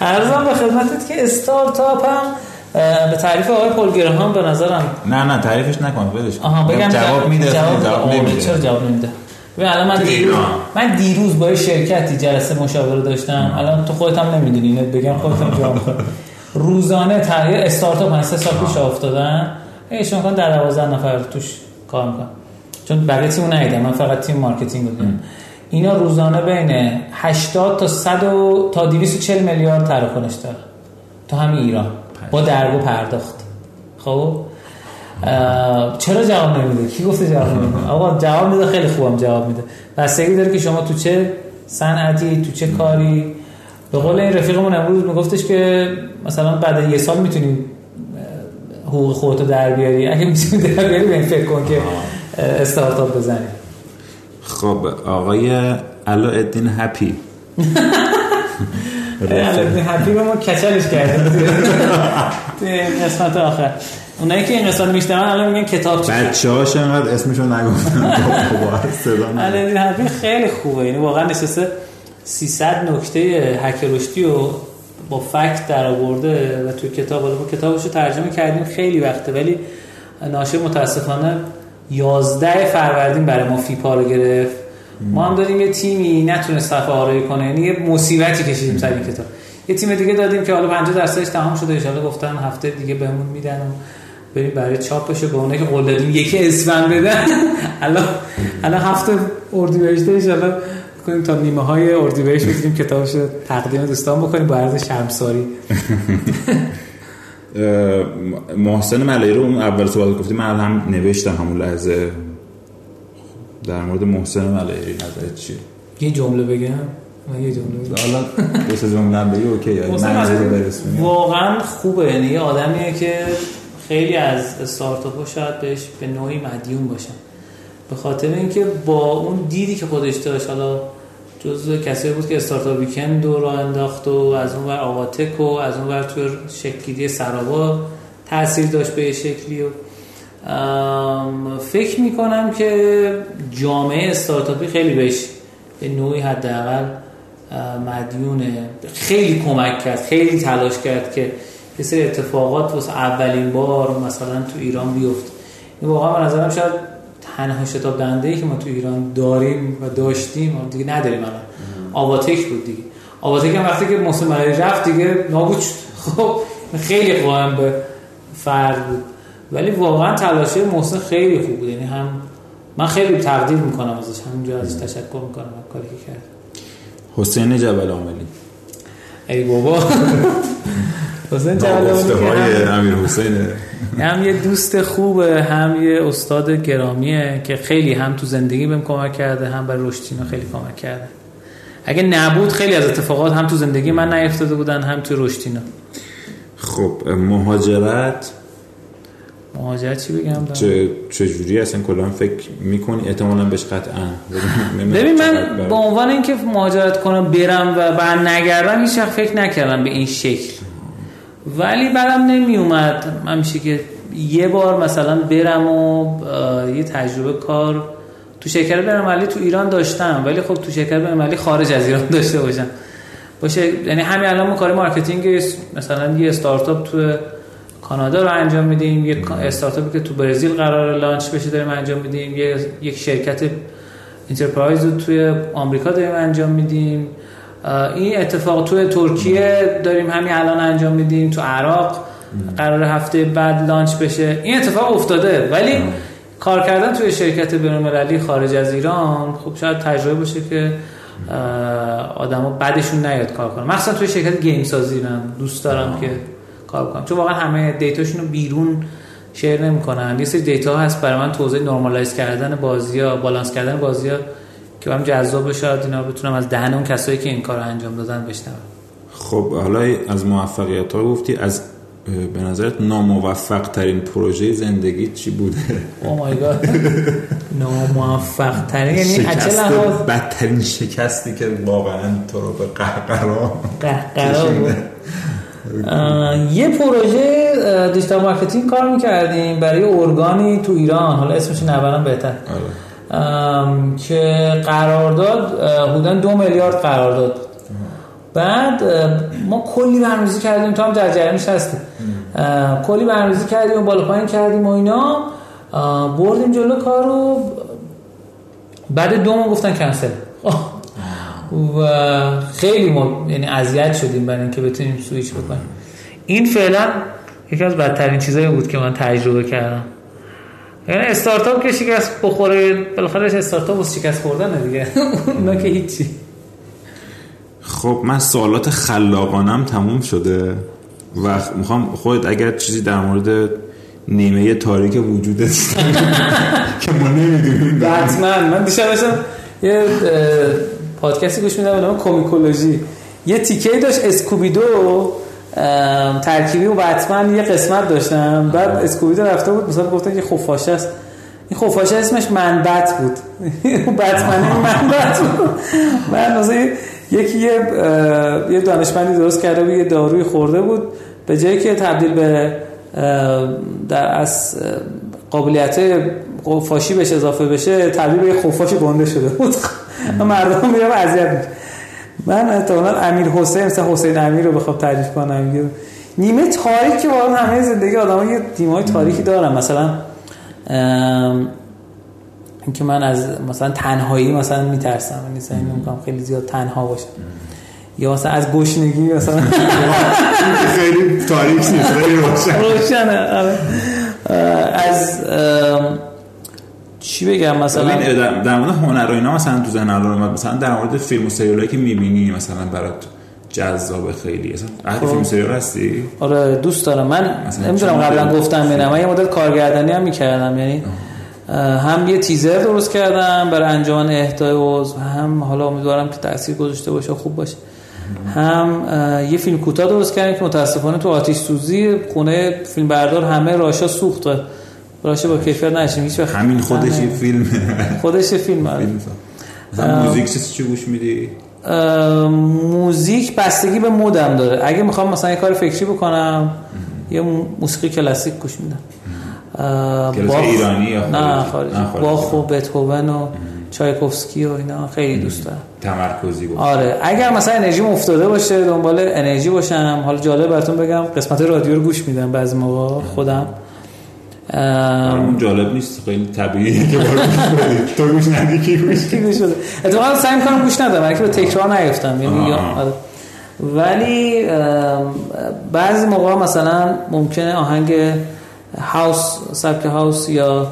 A: ارزم به خدمتت که استارتاپ هم به تعریف آقای پول گرهام به نظرم
D: نه نه تعریفش نکن کن.
A: آها بگم
D: جواب میده
A: جواب,
D: جواب نمیده.
A: چرا جواب نمیده؟ ببین الان من دیروز. من دیروز با یه شرکتی جلسه مشاوره داشتم. الان تو خودت هم نمی‌دونی اینو بگم خودت هم جواب. روزانه تغییر استارتاپ من سه سال پیش افتادن. ایشون میگن در 12 نفر توش کار می‌کنن. چون بقیه تیمو ندیدم من فقط تیم marketing رو دیدم. اینا روزانه بین 80 تا 100 و- تا 240 میلیارد تراکنش داره تو همین ایران. با درگاه پرداخت خب؟ چرا جواب نمیده؟ کی گفته جواب نمیده؟ آقا جواب میده خیلی خوبم جواب میده. بستگی داره که شما تو چه صنعتی تو چه کاری؟ به قول این رفیقمون امروز میگفتش که مثلا بعد یه سال می‌تونی حقوق خودتو در بیاری. اگه می‌تونی در بیاری به این فکر کن که استارتاپ بزنی.
D: خب آقای علا الدین هپی
A: رو ما کچلش این قسمت آخر. اونایی که این قسمت میشنون الان میگن کتاب چی
D: بچه هاش انقدر اسمشو نگفتن. با صدا نگفتن.
A: الدین حبی خیلی خوبه. یعنی واقعا نشسته 300 نکته هک رشدی و با فکت در آورده و توی کتاب. حالا ما کتابش رو ترجمه کردیم خیلی وقته. ولی ناشر متاسفانه 11 فروردین برای ما فیپا رو گرفت. ما هم دادیم یه تیمی نتونست صفحه آرایی کنه. یعنی یه مصیبتی کشیدیم سر این کتاب. یه تیم دیگه دادیم که حالا 50 درصدش تمام شده. ان گفتن هفته دیگه بهمون میدن و بریم برای چاپ بشه. به اونایی که قول دادیم یکی اسفند بدن. الان الان هفته اردیبهشت ان کنیم تا نیمه های اردیبهشت بتونیم کتابش تقدیم دوستان بکنیم با عرض شرمساری.
D: محسن ملایی رو اون اول صحبت گفتیم. من هم نوشتم همون لحظه. در مورد محسن ملایی نظرت چیه؟
A: یه جمله بگم؟ من یه جمله
D: حالا دو سه جمله هم بگی اوکی
A: واقعا خوبه. یعنی یه آدمیه که خیلی از استارتاپ شاید بهش به نوعی مدیون باشن. به خاطر اینکه با اون دیدی که خودش داشت حالا جزء کسی بود که استارتاپ ویکند رو راه انداخت و از اون ور آواتک و از اون ور توی شکلی سرابا تاثیر داشت به شکلی و فکر می‌کنم که جامعه استارتاپی خیلی بهش به نوعی حداقل مدیونه خیلی کمک کرد خیلی تلاش کرد که یه سری اتفاقات واسه اولین بار مثلا تو ایران بیفت. این واقعا به نظرم شاید تنها شتاب دنده ای که ما تو ایران داریم و داشتیم دیگه نداریم الان. آواتک بود دیگه. آواتک هم وقتی که محسن رفت دیگه نابود شد. خب خیلی قائم به فرد بود. ولی واقعا تلاشه محسن خیلی خوب بود. یعنی هم من خیلی تقدیر می‌کنم ازش همینجا ازش تشکر می‌کنم کاری که کرد.
D: حسین جبل عاملی.
A: ای بابا. حسین جبل
D: عاملی امیر حسینه
A: هم یه دوست خوبه هم یه استاد گرامیه که خیلی هم تو زندگی بهم کمک کرده هم برای رشدینو خیلی کمک کرده. اگه نبود خیلی از اتفاقات هم تو زندگی من نیفتاده بودن هم تو رشدینو.
D: خب مهاجرت
A: مهاجرت چی بگم؟
D: چه چجوری؟ اصلا کلا فکر می‌کنی؟ احتمالا بهش قطعا.
A: ببین من با عنوان اینکه مهاجرت کنم برم و بعد نگردم هیچ فکر نکردم به این شکل. ولی بعدم نمی اومد همیشه که یه بار مثلا برم و یه تجربه کار تو شرکت برم تو ایران داشتم. ولی خب تو شرکت برم خارج از ایران داشته باشم. باشه یعنی همین الان ما کار marketing مثلا یه استارتاپ تو کانادا رو انجام میدیم یک استارتاپی که تو برزیل قرار launch بشه داریم انجام میدیم یک شرکت enterprise رو توی آمریکا داریم انجام میدیم. این اتفاق توی ترکیه داریم همین الان انجام میدیم تو عراق قرار هفته بعد launch بشه. این اتفاق افتاده ولی کار کردن توی شرکت بین‌المللی خارج از ایران خب شاید تجربه باشه که آدما بدشون نیاد کار کنن. مثلا توی شرکت game سازی من دوست دارم که کار کنم چون واقعا همه data شون رو بیرون share نمی‌کنن. یه سری data هست برای من توضیح normalize کردن بازی ها بالانس کردن بازی ها که برام جذاب بشه اینا بتونم از دهن اون کسایی که این کار انجام دادن بشنوم.
D: خب حالا از موفقیت ها گفتی از به نظرت ناموفق ترین پروژه زندگی چی بوده؟
A: Oh my God ناموفق ترین یعنی
D: بدترین شکستی که واقعا تو رو به قهقرا
A: قهقرا یه پروژه digital marketing کار می‌کردیم برای ارگانی تو ایران. حالا اسمش نبرم بهتر. آره. که قرارداد حدودا دو میلیارد قرارداد بعد ما کلی برنامه‌ریزی کردیم. تو هم در جریانش هستی. کلی برنامه‌ریزی کردیم و بالا پایین کردیم و اینا. بردیم جلو کارو. بعد دو ما گفتن کنسل. و خیلی ما یعنی اذیت شدیم برای اینکه بتونیم سویچ بکنیم. این فعلا یکی از بدترین چیزایی بود که من تجربه کردم. یعنی استارتاپ که شکست بخوره بالاخره استارتاپ بود شکست خوردن دیگه. اونا که هیچی.
D: خب من سوالات خلاقانم تموم شده و می‌خوام خودت اگر چیزی در مورد نیمه تاریک وجود که ما نمی‌دونیم.
A: حتما من دیشب یه پادکستی گوش میدم به نام کومیکولوژی. یه تیکه داشت اسکوبیدو. ترکیبی و بتمن یه قسمت داشتم. بعد اسکوبیدو رفته بود مثلا گفتن که خفاشه است. این خفاشه اسمش منبت بود. بتمن منبت بود. من مثلا یکی یه یه دانشمندی درست کرده بود یه داروی خورده بود. به جایی که تبدیل به در از قابلیت خفاشی بشه اضافه بشه تبدیل به خفاش گنده شده بود. مردم میرم اذیت میشه من احتمالاً امیر حسین مثل حسین امیر رو بخوام تعریف کنم. نیمه تاریک که واقعا همه زندگی آدم یه نیمه های تاریکی دارن مثلا اینکه من از مثلا تنهایی مثلا میترسم. یعنی سعی نمی‌کنم خیلی زیاد تنها باشم. یا مثلا از گشنگی مثلا
D: خیلی تاریک نیست خیلی روشن.
A: روشنه آره. از چی بگم؟ مثلا
D: در مورد هنر و اینا مثلا تو ذهن الان مثلا در مورد فیلم و سریالایی که می‌بینی مثلا برات جذاب خیلی. مثلا اهل فیلم سریال هستی؟
A: آره دوست دارم. من نمی‌دونم قبلا؟ گفتم بینم من یه مدت کارگردانی هم می‌کردم یعنی هم یه تیزر درست کردم برای انجمن اهدای عضو هم حالا امیدوارم که تاثیر گذاشته باشه خوب باشه. هم یه فیلم کوتاه درست کردیم که متاسفانه تو آتیش سوزی خونه فیلم بردار همه راشا سوخته. راشه با کیفیت نشیم هیچ وقت.
D: همین خودش یه فیلم
A: خودش یه فیلم.
D: مثلا موزیک چه چی گوش میدی؟
A: موزیک بستگی به مودم داره. اگه می‌خوام مثلا یه کار فکری بکنم یه مو- موسیقی کلاسیک گوش میدم. باخ-
D: ایرانی یا
A: نه
D: خارجی؟
A: باخ و بتهوون و چایکوفسکی و اینا خیلی دوست دارم.
D: تمرکزی گفت
A: آره. اگر مثلا انرژی افتاده باشه دنبال انرژی باشم حالا جالب براتون بگم قسمت رادیو رو گوش میدم بعضی موقع خودم.
D: اون جالب نیست خیلی طبیعیه که. تو گوش ندی کی گوش
A: بده؟ اتفاقا سعی می‌کنم گوش ندم برای که به تکرار نیفتم. یعنی آره. ولی ام، بعضی موقع مثلا ممکنه آهنگ هاوس سبک هاوس یا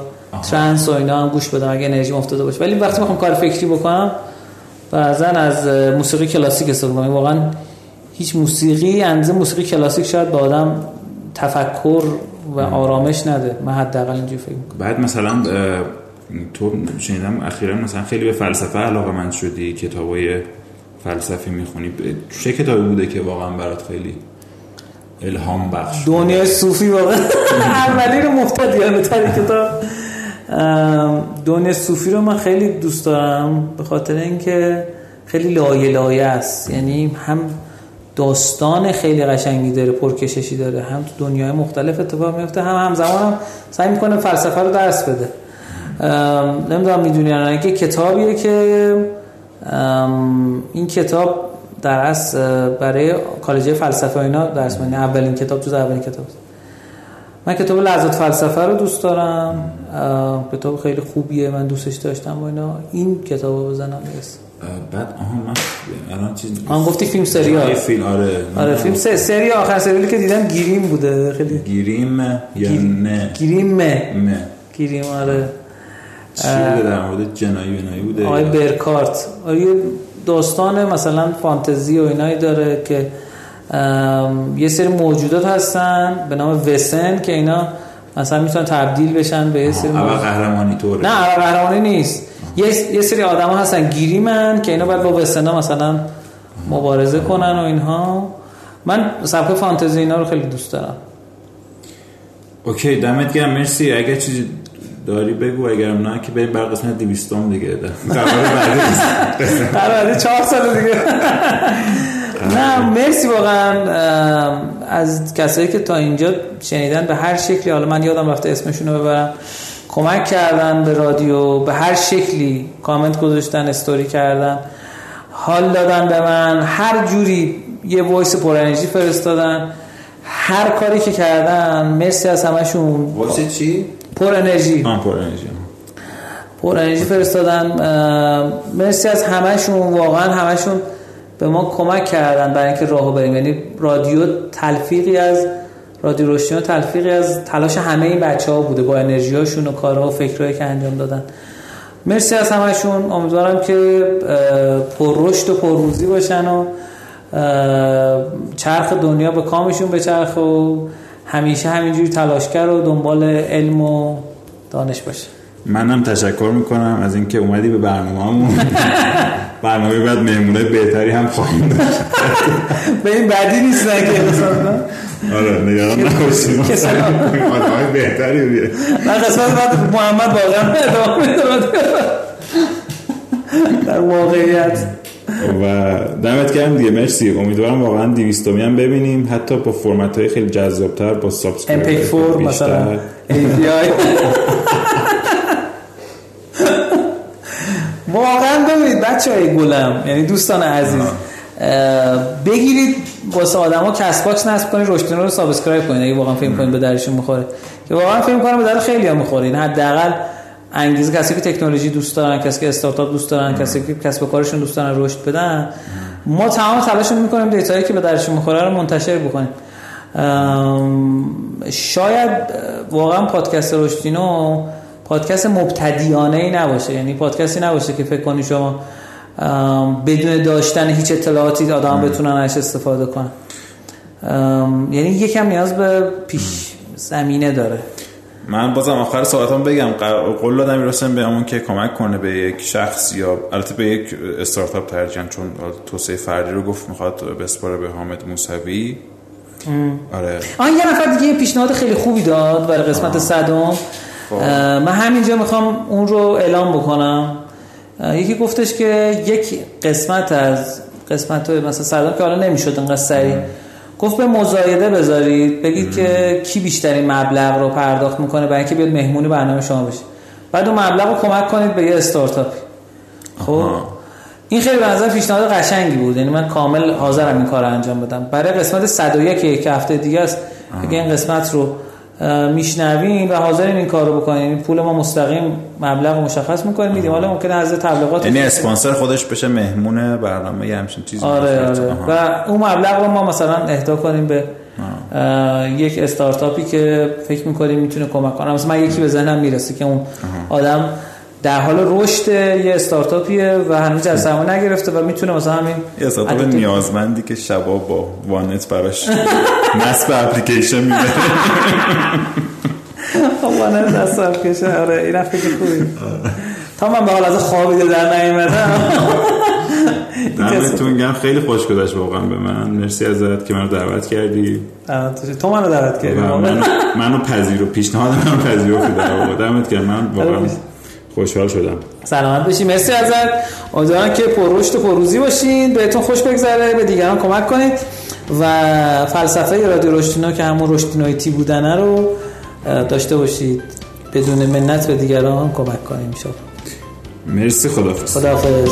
A: ترانس و اینا هم گوش بدم اگه انرژی افتاده باشه. ولی وقتی می‌خوام کار فکری بکنم بعضا از موسیقی کلاسیک استفاده کنم واقعا هیچ موسیقی اندازه موسیقی کلاسیک شاید به آدم تفکر و آرامش نده. من حداقل اینجوری فکر می‌کنم.
D: بعد مثلا تو شنیدم اخیرا مثلا خیلی به فلسفه علاقه من شدی کتابای فلسفی می‌خونی. چه کتابی بوده که واقعا برات خیلی الهام بخش؟
A: دنیای صوفی واقعا. اولی رو مفتدیانه تری کتاب. ام، دنیای صوفی رو من خیلی دوست دارم به خاطر اینکه خیلی لایه لایه است. یعنی هم داستان خیلی قشنگی داره پرکششی داره. هم تو دنیای مختلف اتفاق میفته هم همزمان هم سعی می‌کنه فلسفه رو درس بده. نمی‌دونم می‌دونی نه که کتابیه که این کتاب در اصل برای کالج فلسفه اینا درس میدن اولین کتاب جز اولین کتاب. من کتاب لحظات فلسفه رو دوست دارم. کتاب خیلی خوبیه من دوستش داشتم و اینا. این کتاب رو بزنم برسه
D: بعد آها من الان چیز
A: من گفتی فیلم سریال.
D: یه فیلم آره.
A: آره فیلم سه سری آخر سریالی که دیدم گیریم بوده خیلی.
D: گیریم یا نه؟
A: گیریمه
D: مه
A: گیریم آره.
D: چی بوده؟ در مورد جنایی بنایی بوده
A: آقای برکارت. آره یه داستان مثلا فانتزی و اینایی داره که یه سری موجودات هستن به نام وسن که اینا مثلا می‌تونن تبدیل بشن به یه سری
D: اول
A: موجود-
D: قهرمانی طوره.
A: نه اول قهرمانی نیست. یه, یه سری آدم هستن گیریمن که اینا باید با وسنا مثلا مبارزه کنن و اینها. من سبک فانتزی اینا رو خیلی دوست دارم.
D: اوکی دمت گرم مرسی. اگر چیزی داری بگو اگرم نه که بریم بر قسمت 200 دیگه. قرار بعدی
A: چهار سال دیگه. نه مرسی واقعا. از کسایی که تا اینجا شنیدن به هر شکلی حالا من یادم رفته اسمشون رو ببرم. کمک کردن به رادیو به هر شکلی کامنت گذاشتن استوری کردن حال دادن به من هر جوری یه voice پر انرژی فرستادن هر کاری که کردن مرسی از همشون
D: واسه چی؟
A: پر انرژی.
D: پر انرژی.
A: پر انرژی فرستادن مرسی از همشون واقعا همشون به ما کمک کردن برای اینکه راهو بریم. یعنی رادیو تلفیقی از رادیو رشدینو تلفیقی از تلاش همه این بچه ها بوده با انرژی هاشون و کارها و فکرهایی که انجام دادن. مرسی از همشون امیدوارم که پر رشد و پر روزی باشن و چرخ دنیا به کامشون به چرخ و همیشه همینجوری تلاشگر و دنبال علم و دانش باشه.
D: منم تشکر می‌کنم از اینکه اومدی به برنامه همون. برنامه بعد مهمونه بهتری هم خواهیم داشت.
A: به این بدی نیست که مثلا
D: آره نگران نباشید. آدمای بهتری بیه
A: من قسمت بعد محمد واقعا ادامه. در واقعیت.
D: و دمت گرم دیگه مرسی. امیدوارم واقعا 200 هم ببینیم. حتی با فرمت های خیلی جذابتر با سابسکرایب
A: MP4 مثلا. API واقعا ببینید بچه های گلم یعنی دوستان عزیز. بگیرید واسه آدما Castbox نصب کنید رشدینو رو subscribe کنید. اگه واقعا فکر کنید به دردشون می‌خوره. که واقعا فکر کنم به درد خیلی ها می‌خوره. این حداقل انگیزه کسی که تکنولوژی دوست دارن کسی که استارتاپ دوست دارن کسی که کسب و کارشون دوست دارن رشد بدن. ما تمام تلاشمون می‌کنیم data یی که به دردشون می‌خوره رو منتشر بکنیم. شاید واقعا پادکست رشدینو پادکست مبتدیانه ای نباشه. یعنی پادکستی نباشه که فکر کنی شما بدون داشتن هیچ اطلاعاتی آدم بتونن ازش استفاده کنن. یعنی یکم نیاز به پیش زمینه داره.
D: من بازم آخر صحبتام بگم قول دادم می‌رسم به همون که کمک کنه به یک شخص یا البته به یک استارتاپ ترجیحاً چون توسعه فردی رو گفت می‌خواد بسپاره به حامد موسوی.
A: آره. آن یه نفر دیگه پیشنهاد خیلی خوبی داد برای قسمت صدم. خب. من همینجا می‌خوام اون رو اعلام بکنم. یکی گفتش که یک قسمت از قسمت مثلا صدم که حالا نمی‌شد انقدر سریع. گفت به مزایده بذارید بگید که کی بیشترین مبلغ رو پرداخت می‌کنه برای اینکه بیاد مهمونی برنامه شما بشه. بعد اون مبلغ رو کمک کنید به یه استارتاپی خب؟ این خیلی به نظر پیشنهاد قشنگی بود. یعنی من کامل حاضرم این کار رو انجام بدم. برای قسمت 101 که یک هفته دیگه است. اگه این قسمت رو میشنوین و حاضرین این کارو بکنین یعنی پول ما مستقیم مبلغ مشخص می‌کنیم میدیم. حالا ممکنه از تبلیغات
D: یعنی اسپانسر خودش بشه مهمون برنامه یه همچین چیزی.
A: آره, آره. و اون مبلغ رو ما مثلا اهدا کنیم به یک استارتاپی که فکر می‌کنیم می‌تونه کمک کنه. مثلا من یکی به ذهنم می‌رسه که اون آدم در حال رشد یه استارتاپیه و هنوز از سرمایه نگرفته و می‌تونه مثلا همین
D: یه استارتاپ نیازمندی که شبا با وانت براش نصب اپلیکیشن میده.
A: وانت نصب اپلیکیشن آره این فکر خوبی. تا من به حال از خوابیده در نیومدم.
D: دمتون گم خیلی خوش گذشت واقعا به من. مرسی ازت که منو دعوت کردی.
A: تو منو دعوت کردی؟
D: منو منو پذیر و پیشنهاد منو پذیرفتی در واقع. دمت گرم. من واقعا خوشحال شدم.
A: سلامت باشی. مرسی ازت. امیدوارم که پر رشد و پروزی باشین. بهتون خوش بگذره. به دیگران کمک کنید. و فلسفه رادیو رشدینو که همون رشدینویتی بودنه رو داشته باشید. بدون منت به دیگران کمک کنیم شد
D: مرسی. خدافظ
A: خدافظ